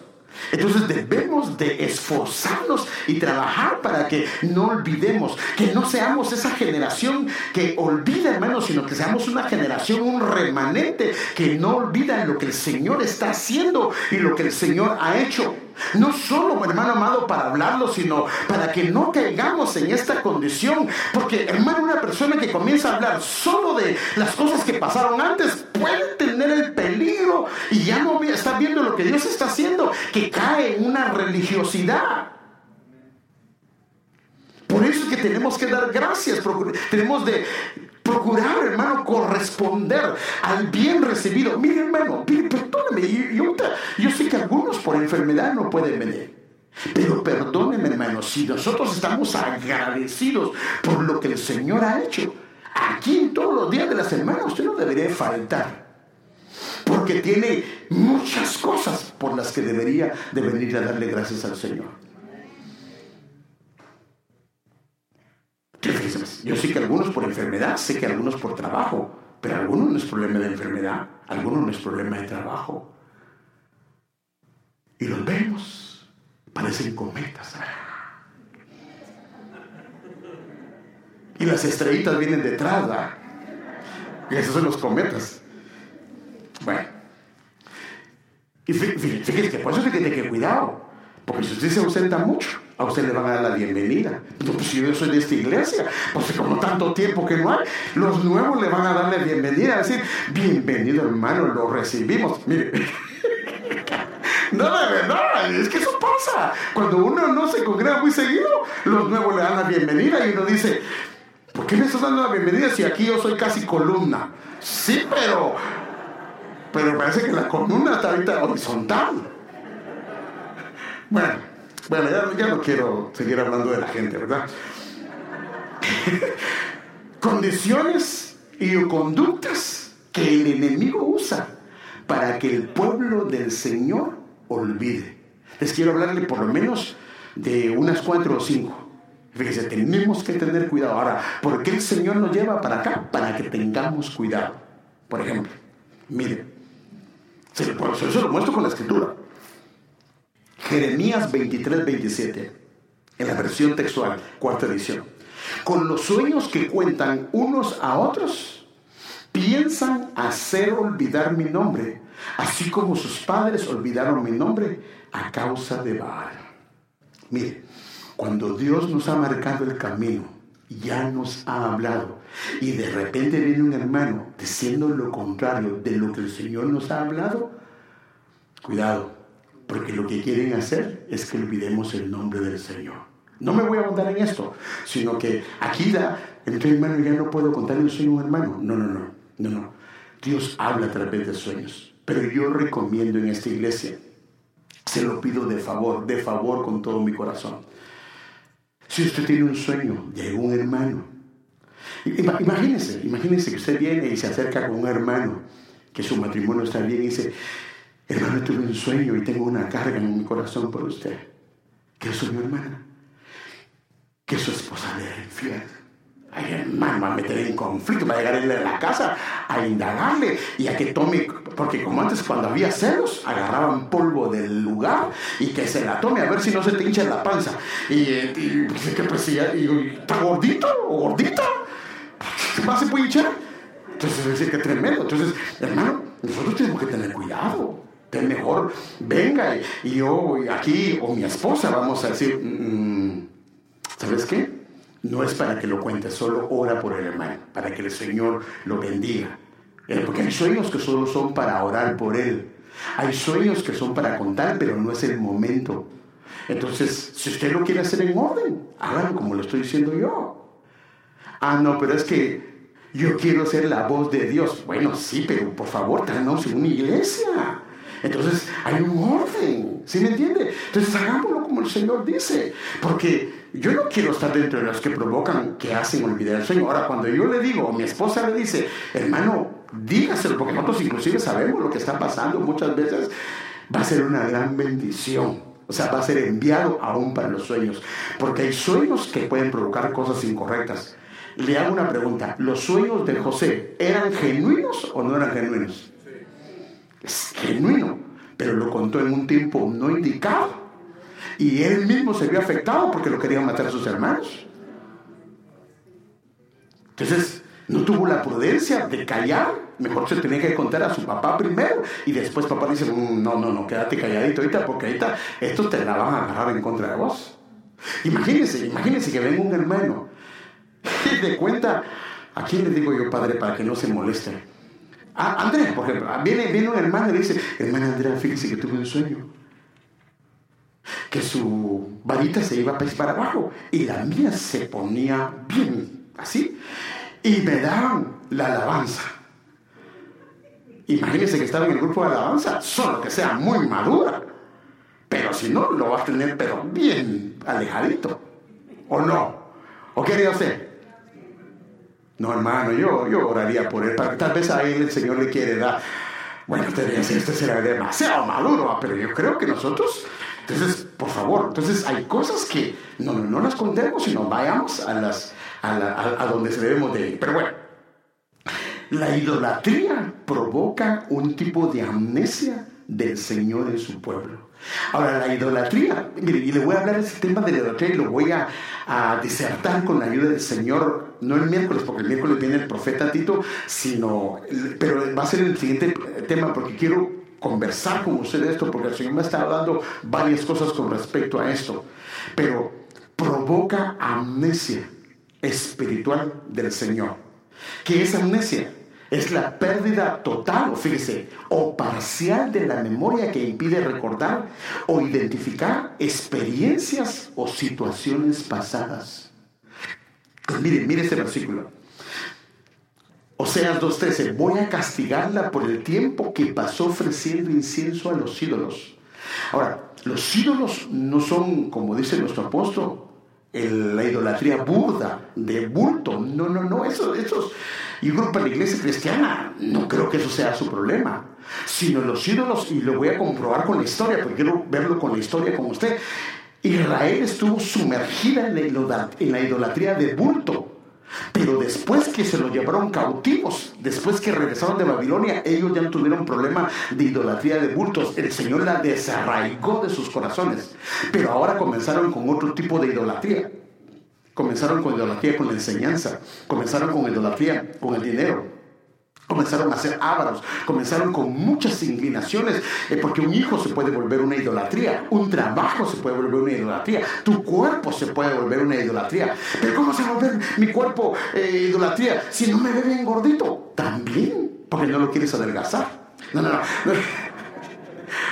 Speaker 1: Entonces debemos de esforzarnos y trabajar para que no olvidemos, que no seamos esa generación que olvida, hermanos, sino que seamos una generación, un remanente que no olvida lo que el Señor está haciendo y lo que el Señor ha hecho. No solo, hermano amado, para hablarlo, sino para que no caigamos en esta condición. Porque, hermano, una persona que comienza a hablar solo de las cosas que pasaron antes puede tener el peligro y ya no está viendo lo que Dios está haciendo, que cae en una religiosidad. Por eso es que tenemos que dar gracias, tenemos de procurar, hermano, corresponder al bien recibido. Mire, hermano, perdóneme, yo, yo sé que algunos por enfermedad no pueden venir. Pero perdóneme, hermano, si nosotros estamos agradecidos por lo que el Señor ha hecho, aquí en todos los días de la semana usted no debería faltar. Porque tiene muchas cosas por las que debería de venir a darle gracias al Señor. Yo sé que algunos por enfermedad, sé que algunos por trabajo, pero algunos no es problema de enfermedad, algunos no es problema de trabajo. Y los vemos, parecen cometas. Y las estrellitas vienen detrás, ¿verdad? Y esos son los cometas. Bueno. Y fíjese que por eso tiene que cuidado. Porque si usted se ausenta mucho, a usted le van a dar la bienvenida. Pues si yo soy de esta iglesia, pues como tanto tiempo que no hay, los nuevos le van a dar la bienvenida, decir, bienvenido hermano, lo recibimos. Mire. No, de verdad, es que eso pasa. Cuando uno no se congrega muy seguido, los nuevos le dan la bienvenida y uno dice, ¿por qué me estás dando la bienvenida si aquí yo soy casi columna? Sí, pero, pero parece que la columna está ahorita horizontal. Bueno, bueno ya, no quiero seguir hablando de la gente, ¿verdad? Condiciones y conductas que el enemigo usa para que el pueblo del Señor olvide. Les quiero hablarle por lo menos de unas cuatro o cinco. Fíjense, tenemos que tener cuidado. Ahora, ¿por qué el Señor nos lleva para acá? Para que tengamos cuidado. Por ejemplo, mire, se, se lo muestro con la escritura. Jeremías 23, 27, en la versión textual, cuarta edición. Con los sueños que cuentan unos a otros, piensan hacer olvidar mi nombre, así como sus padres olvidaron mi nombre a causa de Baal. Mire, cuando Dios nos ha marcado el camino, ya nos ha hablado, y de repente viene un hermano diciendo lo contrario de lo que el Señor nos ha hablado, cuidado, porque lo que quieren hacer es que olvidemos el nombre del Señor. No me voy a contar en esto, sino que aquí da, entre hermano ya no puedo contar un sueño a un hermano. No, no, no, no, no. Dios habla a través de sueños. Pero yo recomiendo en esta iglesia, se lo pido de favor, de favor con todo mi corazón. Si usted tiene un sueño de un hermano, imagínese, imagínese que usted viene y se acerca con un hermano, que su matrimonio está bien y dice, hermano, tuve un sueño y tengo una carga en mi corazón por usted. ¿Qué es mi hermana? Que su esposa le era infiel. Ay, hermano, a meter en conflicto, va a llegar él a la casa a indagarle y a que tome, porque como antes cuando había celos, agarraban polvo del lugar y que se la tome a ver si no se te hincha la panza. Y, y pues, que pues, ¿está gordito o gordita? ¿Qué más se puede hinchar? Entonces, decir que tremendo. Entonces, hermano, nosotros tenemos que tener cuidado. Mejor venga y, yo aquí o mi esposa vamos a decir, mm, ¿sabes qué? no es para que lo cuente, solo ora por el hermano, para que el Señor lo bendiga. Eh, porque hay sueños que solo son para orar por él. Hay sueños que son para contar, pero no es el momento. Entonces, si usted lo quiere hacer en orden, hágalo como lo estoy diciendo yo. Ah, no, pero es que yo quiero ser la voz de Dios. Bueno, sí, pero por favor, tráenos en una iglesia. Entonces, hay un orden. ¿Sí me entiende? Entonces, hagámoslo como el Señor dice. Porque yo no quiero estar dentro de los que provocan, que hacen olvidar el sueño. Ahora, cuando yo le digo, mi esposa le dice, hermano, dígaselo, porque nosotros inclusive sabemos lo que está pasando muchas veces, va a ser una gran bendición. O sea, va a ser enviado aún para los sueños. Porque hay sueños que pueden provocar cosas incorrectas. Le hago una pregunta. ¿Los sueños de José eran genuinos o no eran genuinos? Es genuino, pero lo contó en un tiempo no indicado y él mismo se vio afectado porque lo querían matar a sus hermanos. Entonces, no tuvo la prudencia de callar. Mejor se tenía que contar a su papá primero. Y después papá dice, mm, no, no, no, quédate calladito ahorita porque ahorita estos te la van a agarrar en contra de vos. Imagínense, imagínense que venga un hermano y de cuenta, ¿a quién le digo yo, padre, para que no se moleste? A Andrea, por ejemplo, viene, viene un hermano y le dice, hermana Andrea, fíjese que tuve un sueño que su varita se iba para abajo y la mía se ponía bien, así, y me daban la alabanza. Imagínense que estaba en el grupo de alabanza, solo que sea muy madura, pero si no, lo va a tener, pero bien alejadito, ¿o no? ¿O qué haría usted? No, hermano, yo, yo oraría por él, tal vez a él el Señor le quiere dar. Bueno, usted decir, este será demasiado maduro, pero yo creo que nosotros entonces, por favor, entonces hay cosas que no, no las contemos, sino vayamos a, las, a, donde se debemos de ir. Pero bueno, la idolatría provoca un tipo de amnesia del Señor en su pueblo. Ahora, la idolatría, y le voy a hablar de ese tema de la idolatría y lo voy a, a, disertar con la ayuda del Señor no el miércoles, porque el miércoles viene el profeta Tito, sino, pero va a ser el siguiente tema, porque quiero conversar con usted de esto, porque el Señor me está dando varias cosas con respecto a esto. Pero provoca amnesia espiritual del Señor. ¿Qué es amnesia? Es la pérdida total, fíjese, o parcial de la memoria que impide recordar o identificar experiencias o situaciones pasadas. Pues mire, mire este versículo. Oseas 2.13, voy a castigarla por el tiempo que pasó ofreciendo incienso a los ídolos. Ahora, los ídolos no son, como dice nuestro apóstol, la idolatría burda, de bulto. No, no, no, eso, eso, y grupo en la iglesia cristiana, no creo que eso sea su problema, sino los ídolos, y lo voy a comprobar con la historia, porque quiero verlo con la historia con usted. Israel estuvo sumergida en la, idolatría de bulto. Pero después que se lo llevaron cautivos, después que regresaron de Babilonia, ellos ya tuvieron problema de idolatría de bultos. El Señor la desarraigó de sus corazones. Pero ahora comenzaron con otro tipo de idolatría. Comenzaron con idolatría con la enseñanza. Comenzaron con idolatría con el dinero. Comenzaron a ser ávaros, comenzaron con muchas inclinaciones, eh, porque un hijo se puede volver una idolatría, un trabajo se puede volver una idolatría, tu cuerpo se puede volver una idolatría. Pero ¿cómo se va a volver mi cuerpo eh, idolatría si no me ve bien gordito? También, porque no lo quieres adelgazar. No, no, no. No,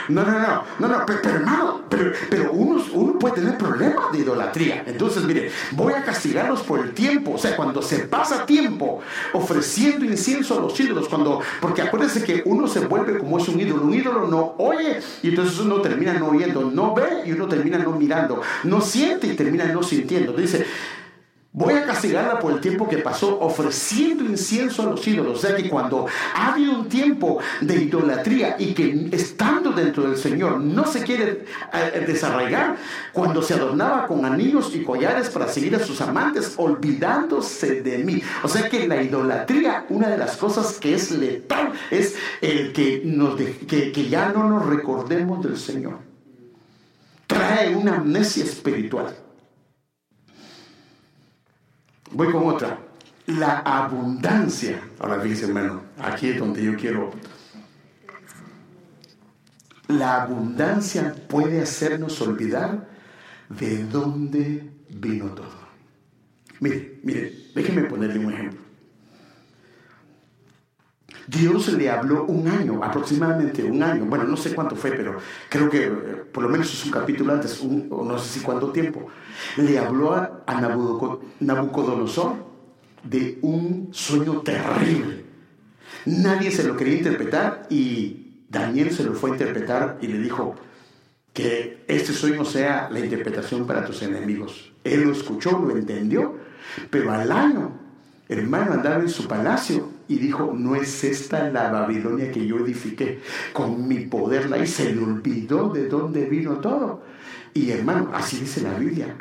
Speaker 1: no, no, no, no, pero, hermano, pero, pero uno, uno, puede tener problemas de idolatría. Entonces, mire, voy a castigarlos por el tiempo. O sea, cuando se pasa tiempo ofreciendo incienso a los ídolos, cuando, porque acuérdense que uno se vuelve como es un ídolo. Un ídolo no oye y entonces uno termina no oyendo, no ve y uno termina no mirando, no siente y termina no sintiendo. Dice, Voy a castigarla por el tiempo que pasó ofreciendo incienso a los ídolos. O sea que cuando ha habido un tiempo de idolatría y que estando dentro del Señor no se quiere eh, desarraigar, cuando se adornaba con anillos y collares para seguir a sus amantes, olvidándose de mí. O sea que la idolatría, una de las cosas que es letal, es el que, nos que, que ya no nos recordemos del Señor. Trae una amnesia espiritual. Voy con otra. La abundancia. Ahora fíjense, hermano, aquí es donde yo quiero. La abundancia puede hacernos olvidar de dónde vino todo. Mire, mire, déjeme ponerle un ejemplo. Dios le habló un año, aproximadamente un año, bueno, no sé cuánto fue, pero creo que eh, por lo menos es un capítulo antes, o no sé si cuánto tiempo. Le habló a, Nabucodonosor de un sueño terrible. Nadie se lo quería interpretar y Daniel se lo fue a interpretar y le dijo que este sueño sea la interpretación para tus enemigos. Él lo escuchó, lo entendió, pero al año, hermano andaba en su palacio y dijo, no es esta la Babilonia que yo edifiqué, con mi poder la hice, le olvidó de dónde vino todo. Y hermano, así dice la Biblia,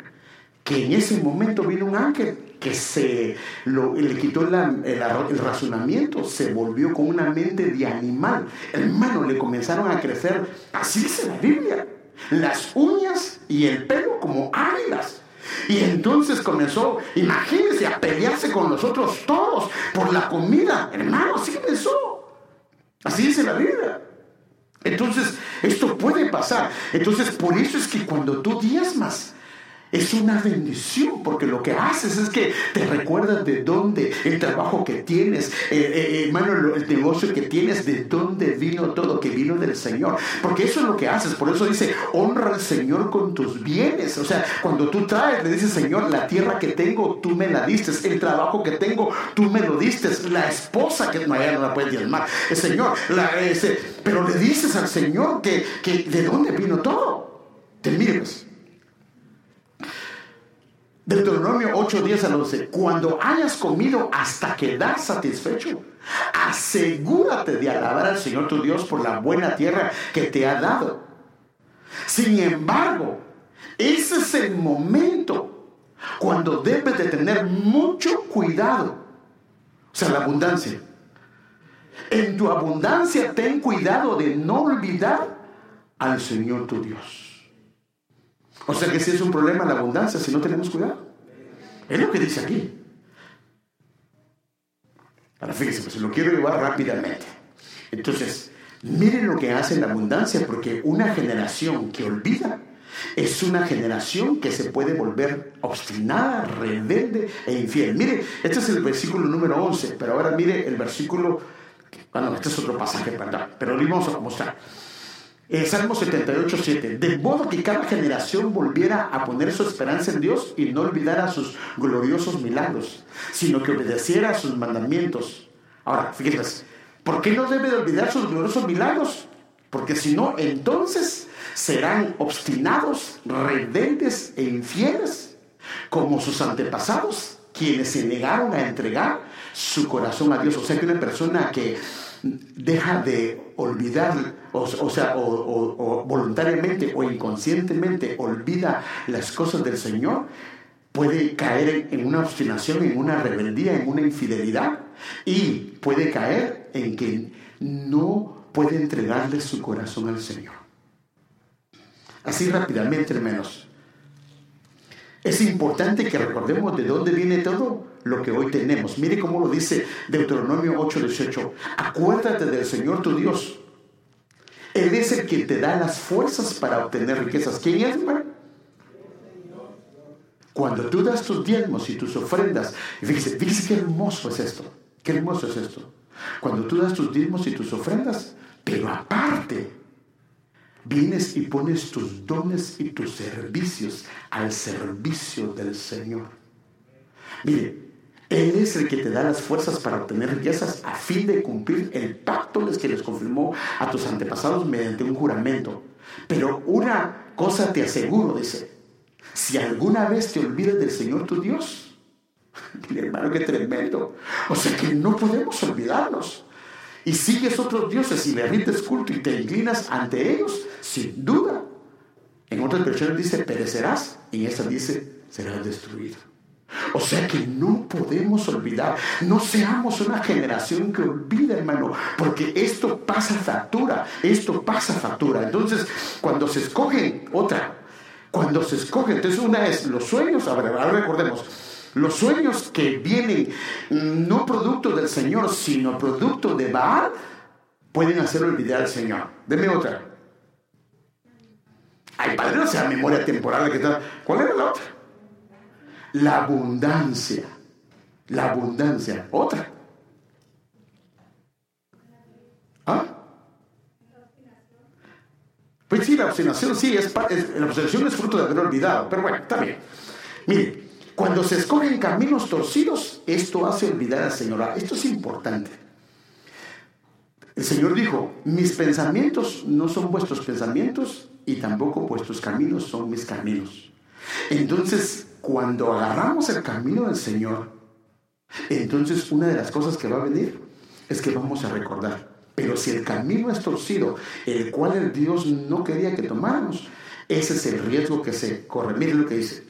Speaker 1: que en ese momento vino un ángel que se le quitó el, el, razonamiento, se volvió con una mente de animal. Hermano, le comenzaron a crecer, así dice la Biblia, las uñas y el pelo como águilas. Y entonces comenzó, imagínense, a pelearse con nosotros todos por la comida. Hermano, así comenzó. Así dice la Biblia. Entonces, esto puede pasar. Entonces, por eso es que cuando tú diezmas, es una bendición porque lo que haces es que te recuerdas de dónde, el trabajo que tienes, eh, eh, hermano, el negocio que tienes, de dónde vino todo, que vino del Señor. Porque eso es lo que haces. Por eso dice, honra al Señor con tus bienes. O sea, cuando tú traes, le dices, Señor, la tierra que tengo, tú me la diste. El trabajo que tengo, tú me lo diste. La esposa que no, no la puedes diezmar. El Señor, la, pero le dices al Señor que, que de dónde vino todo. Te mires. Deuteronomio 8, 10 al 11. Cuando hayas comido hasta quedar satisfecho, asegúrate de alabar al Señor tu Dios por la buena tierra que te ha dado. Sin embargo, ese es el momento cuando debes de tener mucho cuidado. O sea, la abundancia. En tu abundancia ten cuidado de no olvidar al Señor tu Dios. O sea que si es un problema la abundancia, si no tenemos cuidado. Es lo que dice aquí. Ahora fíjense, pues lo quiero llevar rápidamente. Entonces, miren lo que hace la abundancia, porque una generación que olvida es una generación que se puede volver obstinada, rebelde e infiel. Mire, este es el versículo número 11, pero ahora mire el versículo, bueno, este es otro pasaje, perdón, pero lo vamos a mostrar. El Salmo 78, 7. De modo que cada generación volviera a poner su esperanza en Dios y no olvidara sus gloriosos milagros, sino que obedeciera a sus mandamientos. Ahora, fíjense, ¿por qué no debe de olvidar sus gloriosos milagros? Porque si no, entonces serán obstinados, rebeldes e infieles, como sus antepasados, quienes se negaron a entregar su corazón a Dios. O sea que una persona que deja de olvidar, o, sea, o, voluntariamente o inconscientemente olvida las cosas del Señor, puede caer en una obstinación, en una rebeldía, en una infidelidad y puede caer en que no puede entregarle su corazón al Señor. Así rápidamente, hermanos. Es importante que recordemos de dónde viene todo lo que hoy tenemos. Mire cómo lo dice Deuteronomio 8:18. Acuérdate del Señor tu Dios. Él es el que te da las fuerzas para obtener riquezas. ¿Quién es, hermano? Cuando tú das tus diezmos y tus ofrendas, fíjese, fíjese qué hermoso es esto. Qué hermoso es esto. Cuando tú das tus diezmos y tus ofrendas, pero aparte, vienes y pones tus dones y tus servicios al servicio del Señor. Mire, Él es el que te da las fuerzas para obtener riquezas a fin de cumplir el pacto que les confirmó a tus antepasados mediante un juramento. Pero una cosa te aseguro, dice, si alguna vez te olvides del Señor tu Dios, mi hermano, qué tremendo. O sea que no podemos olvidarnos y sigues otros dioses y le rindes culto y te inclinas ante ellos, sin duda. En otras versiones dice, perecerás, y en dice, serás destruido. O sea que no podemos olvidar, no seamos una generación que olvida, hermano, porque esto pasa factura, esto pasa factura. Entonces, cuando se escoge otra, cuando se escoge, entonces una es los sueños, a ver, ahora recordemos, los sueños que vienen no producto del Señor, sino producto de Baal, pueden hacer olvidar al Señor. Deme otra. Ay, padre, no sea memoria temporal que. ¿Cuál era la otra? La abundancia. La abundancia. Otra. ¿Ah? Pues sí, la obstinación sí, es, la obstinación es fruto de haber olvidado, pero bueno, está bien. Mire, cuando se escogen caminos torcidos, esto hace olvidar al Señor. Esto es importante. El Señor dijo, mis pensamientos no son vuestros pensamientos y tampoco vuestros caminos son mis caminos. Entonces, cuando agarramos el camino del Señor, entonces una de las cosas que va a venir es que vamos a recordar. Pero si el camino es torcido, el cual el Dios no quería que tomáramos, ese es el riesgo que se corre. Miren lo que dice.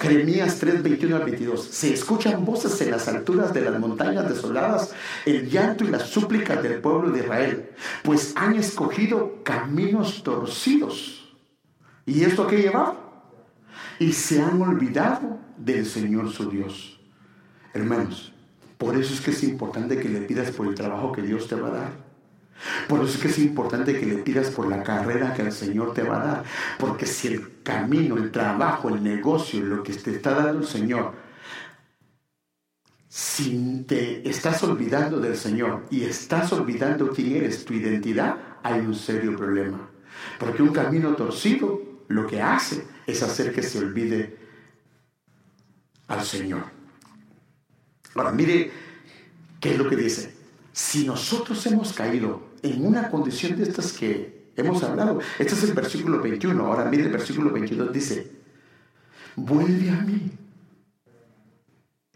Speaker 1: Jeremías 3, 21 al 22. Se escuchan voces en las alturas de las montañas desoladas, el llanto y las súplicas del pueblo de Israel, pues han escogido caminos torcidos. ¿Y esto qué lleva? Y se han olvidado del Señor su Dios. Hermanos, por eso es que es importante que le pidas por el trabajo que Dios te va a dar por eso es que es importante que le pidas por la carrera que el Señor te va a dar. Porque si el camino, el trabajo, el negocio, lo que te está dando el Señor, si te estás olvidando del Señor y estás olvidando quién eres, tu identidad, hay un serio problema. Porque un camino torcido lo que hace es hacer que se olvide al Señor. Ahora, mire qué es lo que dice. Si nosotros hemos caído en una condición de estas que hemos hablado. Este es el versículo 21. Ahora mire el versículo 22. Dice, vuelve a mí.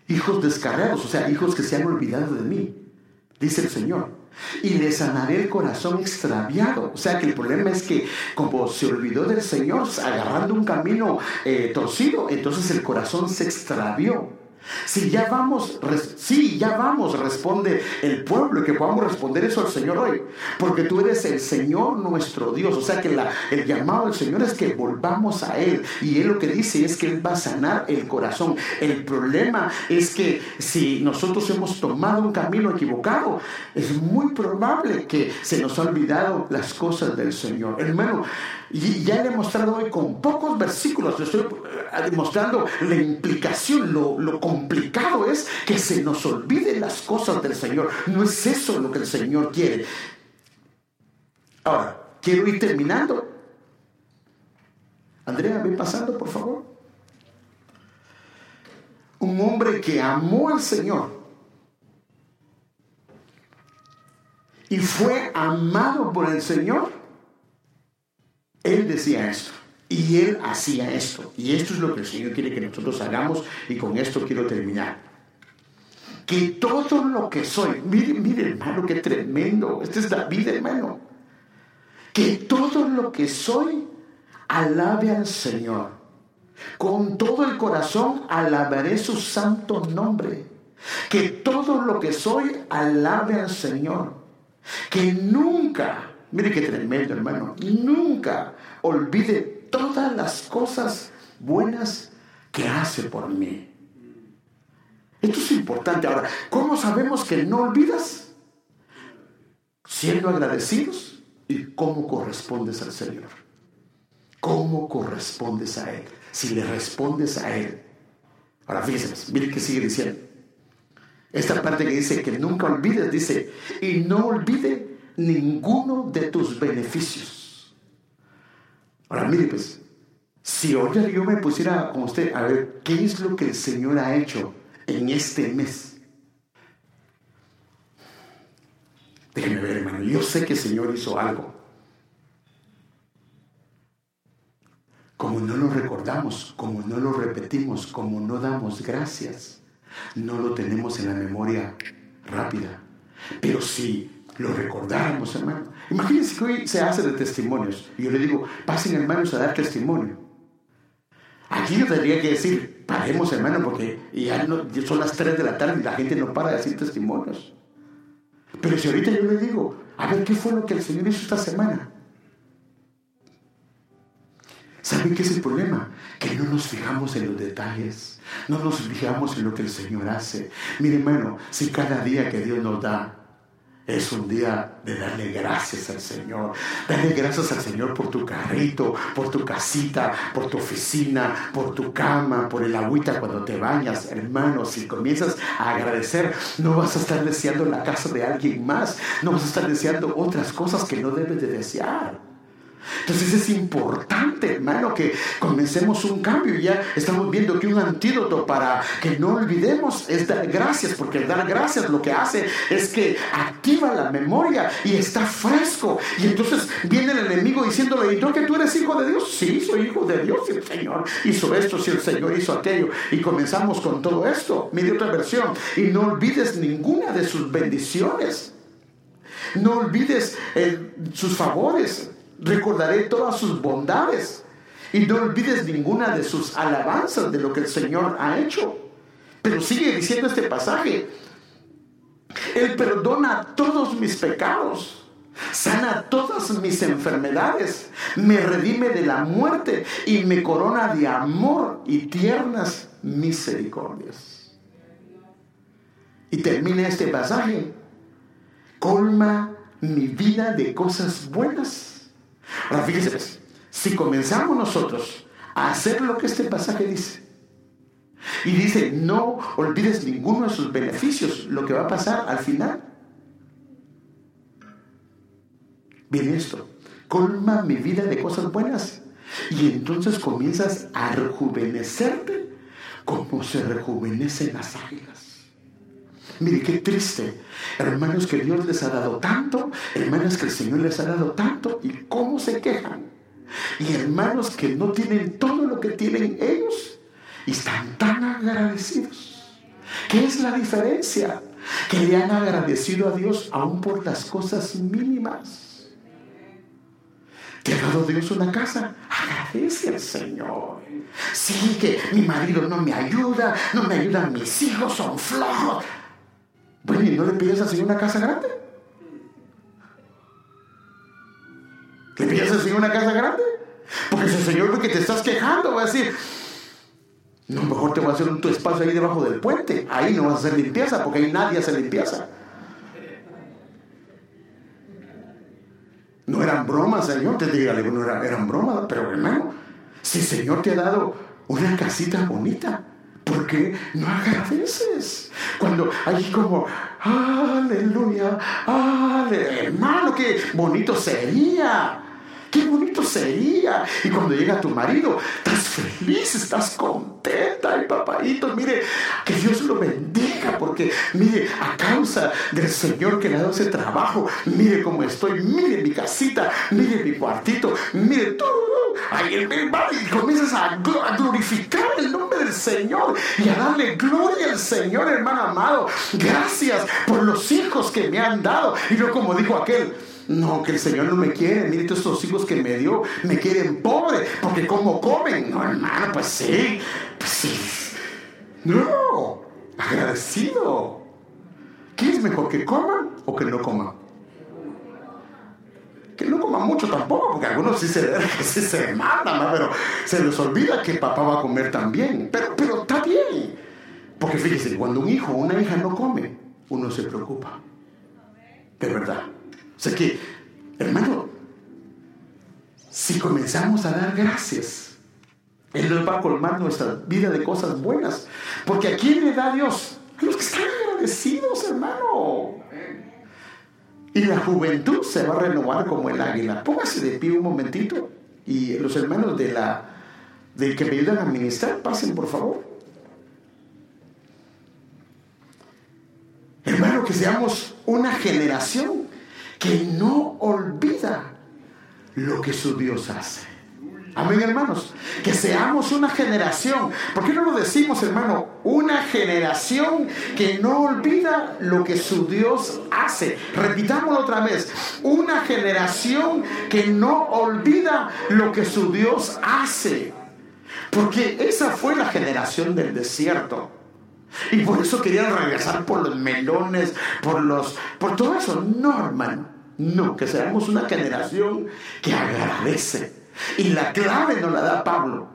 Speaker 1: Hijos descargados, o sea, hijos que se han olvidado de mí, dice el Señor. Y le sanaré el corazón extraviado. O sea que el problema es que como se olvidó del Señor, agarrando un camino eh, torcido, entonces el corazón se extravió. Si ya vamos, sí, ya vamos, responde el pueblo que podamos responder eso al Señor hoy. Porque tú eres el Señor nuestro Dios. O sea que el llamado del Señor es que volvamos a Él. Y Él lo que dice es que Él va a sanar el corazón. El problema es que si nosotros hemos tomado un camino equivocado, es muy probable que se nos ha olvidado las cosas del Señor. Hermano, ya he mostrado hoy con pocos versículos, estoy demostrando la implicación, lo, lo complicado es que se nos olviden las cosas del Señor. No es eso lo que el Señor quiere. Ahora, quiero ir terminando. Andrea, ven pasando, por favor. Un hombre que amó al Señor y fue amado por el Señor él decía esto. Y él hacía esto. Y esto es lo que el Señor quiere que nosotros hagamos. Y con esto quiero terminar. Que todo lo que soy, mire, mire hermano, qué tremendo. Este es David, hermano. Que todo lo que soy, alabe al Señor. Con todo el corazón alabaré su santo nombre. Que todo lo que soy, alabe al Señor. Que nunca Mire qué tremendo, hermano. Nunca olvide todas las cosas buenas que hace por mí. Esto es importante. Ahora, ¿cómo sabemos que no olvidas? Siendo agradecidos y cómo correspondes al Señor. ¿Cómo correspondes a Él? Si le respondes a Él. Ahora fíjense, mire que sigue diciendo. Esta parte que dice que nunca olvides, dice, y no olvide ninguno de tus beneficios. Ahora, mire, pues, si hoy yo me pusiera con usted a ver qué es lo que el Señor ha hecho en este mes. Déjeme ver, hermano. Yo sé que el Señor hizo algo. Como no lo recordamos, como no lo repetimos, como no damos gracias, no lo tenemos en la memoria rápida. Pero si lo recordamos, hermano. Imagínense que hoy se hace de testimonios. Y yo le digo, pasen hermanos a dar testimonio. Aquí yo tendría que decir, paremos hermano, porque ya no, son las 3 de la tarde y la gente no para de decir testimonios. Pero si ahorita yo le digo, a ver qué fue lo que el Señor hizo esta semana. ¿Saben qué es el problema? Que no nos fijamos en los detalles, no nos fijamos en lo que el Señor hace. Mire hermano, si cada día que Dios nos da es un día de darle gracias al Señor. Darle gracias al Señor por tu carrito, por tu casita, por tu oficina, por tu cama, por el agüita cuando te bañas. Hermano, si comienzas a agradecer, no vas a estar deseando la casa de alguien más. No vas a estar deseando otras cosas que no debes de desear. Entonces es importante, hermano, que comencemos un cambio. Ya estamos viendo que un antídoto para que no olvidemos es dar gracias, porque dar gracias lo que hace es que activa la memoria y está fresco. Y entonces viene el enemigo diciéndole, ¿y tú que tú eres hijo de Dios? Sí, soy hijo de Dios. Y el Señor hizo esto, si el Señor hizo aquello. Y comenzamos con todo esto. Mire otra versión. Y no olvides ninguna de sus bendiciones. No olvides eh, sus favores recordaré todas sus bondades y no olvides ninguna de sus alabanzas de lo que el Señor ha hecho. Pero sigue diciendo este pasaje, Él perdona todos mis pecados, sana todas mis enfermedades, me redime de la muerte y me corona de amor y tiernas misericordias. Y termina este pasaje, colma mi vida de cosas buenas Ahora fíjense, si comenzamos nosotros a hacer lo que este pasaje dice, y dice, no olvides ninguno de sus beneficios, lo que va a pasar al final. Viene esto, colma mi vida de cosas buenas. Y entonces comienzas a rejuvenecerte como se rejuvenecen las águilas. Mire, qué triste. Hermanos que Dios les ha dado tanto, hermanos que el Señor les ha dado tanto, y cómo se quejan. Y hermanos que no tienen todo lo que tienen ellos y están tan agradecidos. ¿Qué es la diferencia? Que le han agradecido a Dios aún por las cosas mínimas. ¿Te ha dado Dios una casa? Agradece al Señor. Sí, que mi marido no me ayuda, no me ayudan mis hijos, son flojos. Bueno, ¿y no le pides Señor una casa grande? ¿Le pides Señor una casa grande? Porque si el Señor ve que te estás quejando, va a decir, no, mejor te voy a hacer un tu espacio ahí debajo del puente. Ahí no vas a hacer limpieza, porque ahí nadie hace limpieza. No eran bromas, Señor. Te diga, no eran, eran bromas, pero hermano, si el Señor te ha dado una casita bonita, ¿por qué no agradeces? Cuando hay como, aleluya, aleluya, hermano, qué bonito sería. Qué bonito sería. Y cuando llega tu marido, estás feliz, estás contenta. Y papadito, mire, que Dios lo bendiga. Porque, mire, a causa del Señor que le ha dado ese trabajo, mire cómo estoy, mire mi casita, mire mi cuartito, mire todo. Ahí y comienzas a, glorificar el nombre del Señor y a darle gloria al Señor, hermano amado. Gracias por los hijos que me han dado. Y no como dijo aquel. No, que el Señor no me quiere. Mire, todos estos hijos que me dio me quieren pobre, porque como comen. No, hermano, pues sí, pues sí. No, agradecido. ¿Qué es mejor, que coman o que no coman? Que no coman mucho tampoco, porque algunos sí se, sí se mandan, pero se les olvida que papá va a comer también. Pero, pero está bien. Porque fíjese, cuando un hijo o una hija no come, uno se preocupa. De verdad. O sea que, hermano, si comenzamos a dar gracias, Él nos va a colmar nuestra vida de cosas buenas. Porque a quién le da Dios? A los que están agradecidos, hermano. Y la juventud se va a renovar como el águila. Póngase de pie un momentito. Y los hermanos de la, del que me ayudan a administrar, pasen por favor. Hermano, que seamos una generación que no olvida lo que su Dios hace. Amén, hermanos. Que seamos una generación. ¿Por qué no lo decimos, hermano? Una generación que no olvida lo que su Dios hace. Repitámoslo otra vez. Una generación que no olvida lo que su Dios hace. Porque esa fue la generación del desierto. Y por eso querían regresar por los melones, por los, por todo eso. No, hermano. No, que seamos una generación que agradece. Y la clave nos la da Pablo,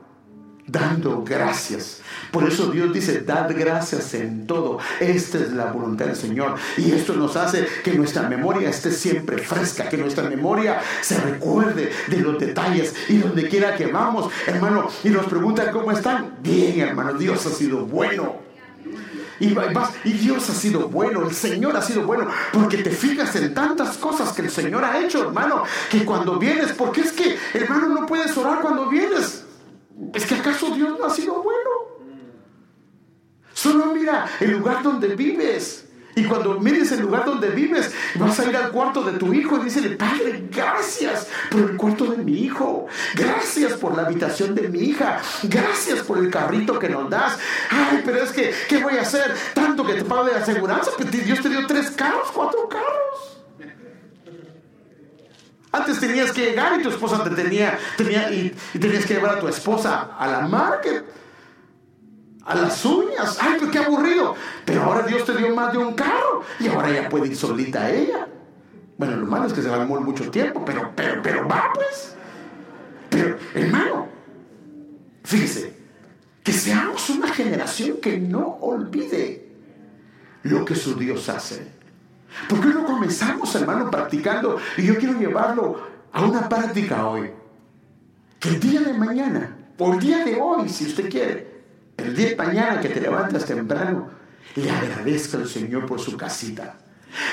Speaker 1: dando gracias. Por eso Dios dice, dad gracias en todo. Esta es la voluntad del Señor. Y esto nos hace que nuestra memoria esté siempre fresca, que nuestra memoria se recuerde de los detalles. Y donde quiera que vamos, hermano, y nos preguntan cómo están. Bien, hermano, Dios ha sido bueno. Y, Dios ha sido bueno, el Señor ha sido bueno, porque te fijas en tantas cosas que el Señor ha hecho, hermano, que cuando vienes, porque es que, hermano, no puedes orar cuando vienes. ¿Es que acaso Dios no ha sido bueno? Solo mira el lugar donde vives. Y cuando mires el lugar donde vives, vas a ir al cuarto de tu hijo y dices, Padre, gracias por el cuarto de mi hijo. Gracias por la habitación de mi hija. Gracias por el carrito que nos das. Ay, pero es que, ¿qué voy a hacer? Tanto que te pago de aseguranza, que Dios te dio tres carros, cuatro carros. Antes tenías que llegar y tu esposa te tenía, tenía y, y tenías que llevar a tu esposa a la market a las uñas. Ay, pues qué aburrido. Pero ahora Dios te dio más de un carro y ahora ya puede ir solita ella. Bueno, lo malo es que se va a morir mucho tiempo, pero, pero, pero va pues. Pero, hermano, fíjese, que seamos una generación que no olvide lo que su Dios hace. ¿Por qué no comenzamos, hermano, practicando? Y yo quiero llevarlo a una práctica hoy. Que el día de mañana, o el día de hoy, si usted quiere, el día de mañana que te levantas temprano, le agradezca al Señor por su casita.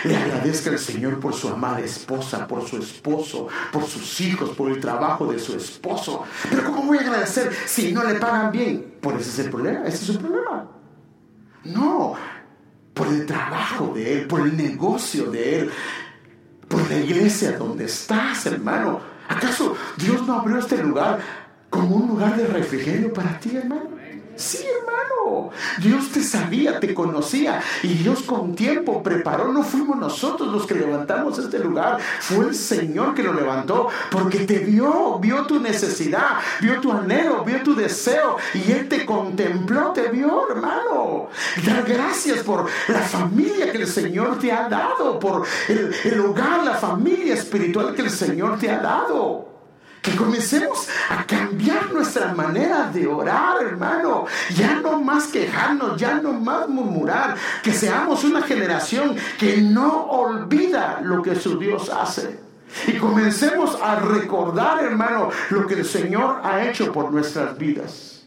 Speaker 1: Le agradezca al Señor por su amada esposa, por su esposo, por sus hijos, por el trabajo de su esposo. Pero ¿cómo voy a agradecer si no le pagan bien? Por ese es el problema, ese es su problema. No, por el trabajo de Él, por el negocio de Él, por la iglesia donde estás, hermano. ¿Acaso Dios no abrió este lugar como un lugar de refrigerio para ti, hermano. Sí, hermano. Dios te sabía, te conocía y Dios con tiempo preparó. No fuimos nosotros los que levantamos este lugar. Fue el Señor que lo levantó porque te vio, vio tu necesidad, vio tu anhelo, vio tu deseo y Él te contempló, te vio, hermano. Dar gracias por la familia que el Señor te ha dado, por el, el hogar, la familia espiritual que el Señor te ha dado. Que comencemos a cambiar nuestra manera de orar, hermano. Ya no más quejarnos, ya no más murmurar. Que seamos una generación que no olvida lo que su Dios hace. Y comencemos a recordar, hermano, lo que el Señor ha hecho por nuestras vidas.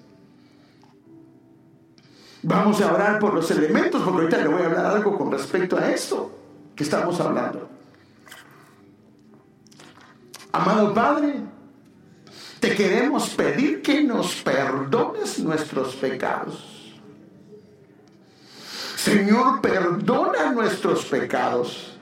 Speaker 1: Vamos a orar por los elementos, porque ahorita le voy a hablar algo con respecto a esto que estamos hablando. Amado Padre, te queremos pedir que nos perdones nuestros pecados. Señor, perdona nuestros pecados.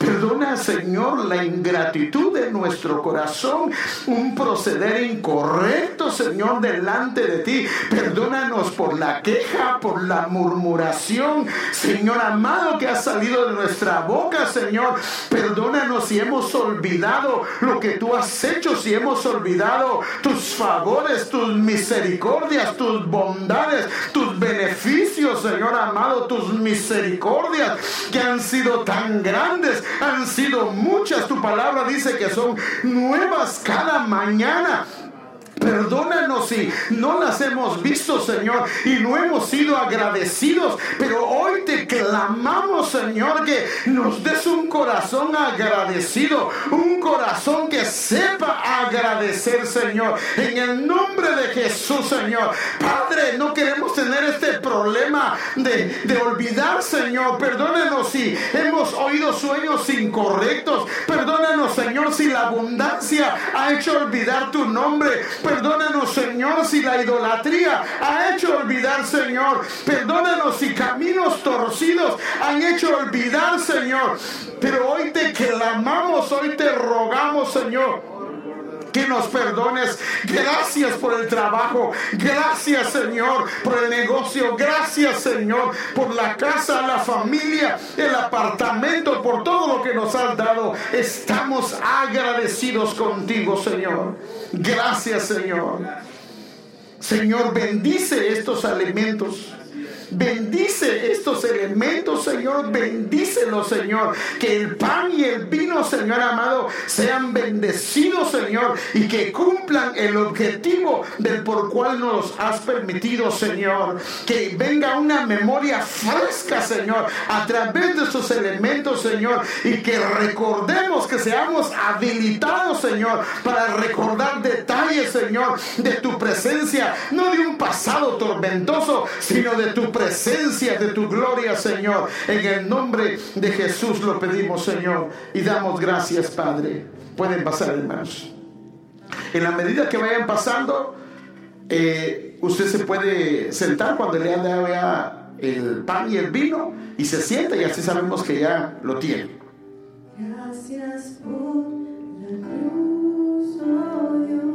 Speaker 1: Perdona, Señor, la ingratitud de nuestro corazón, un proceder incorrecto, Señor, delante de ti. Perdónanos por la queja, por la murmuración, Señor amado, que ha salido de nuestra boca, Señor. Perdónanos si hemos olvidado lo que tú has hecho, si hemos olvidado tus favores, tus misericordias, tus bondades, tus beneficios, Señor amado, tus misericordias que han sido tan grandes han sido muchas. Tu palabra dice que son nuevas cada mañana. Perdónanos si no las hemos visto, Señor, y no hemos sido agradecidos. Pero hoy te clamamos, Señor, que nos des un corazón agradecido, un corazón que sepa agradecer, Señor. En el nombre de Jesús, Señor. Padre, no queremos tener este problema de, de olvidar, Señor. Perdónanos si hemos oído sueños incorrectos. Perdónanos, Señor, si la abundancia ha hecho olvidar tu nombre. Perdónanos, Señor, si la idolatría ha hecho olvidar, Señor. Perdónanos si caminos torcidos han hecho olvidar, Señor. Pero hoy te clamamos, hoy te rogamos, Señor que nos perdones. Gracias por el trabajo. Gracias, Señor, por el negocio. Gracias, Señor, por la casa, la familia, el apartamento, por todo lo que nos has dado. Estamos agradecidos contigo, Señor. Gracias, Señor. Señor, bendice estos alimentos. Bendice estos elementos, Señor. Bendícelos, Señor. Que el pan y el vino, Señor amado, sean bendecidos, Señor. Y que cumplan el objetivo del por cual nos has permitido, Señor. Que venga una memoria fresca, Señor, a través de estos elementos, Señor. Y que recordemos que seamos habilitados, Señor, para recordar detalles, Señor, de tu presencia. No de un pasado tormentoso, sino de tu presencia presencia, de tu gloria, Señor. En el nombre de Jesús lo pedimos, Señor. Y damos gracias, Padre. Pueden pasar, hermanos. En la medida que vayan pasando, eh, usted se puede sentar cuando le haya el pan y el vino y se sienta y así sabemos que ya lo tiene.
Speaker 2: Gracias por la cruz, oh Dios.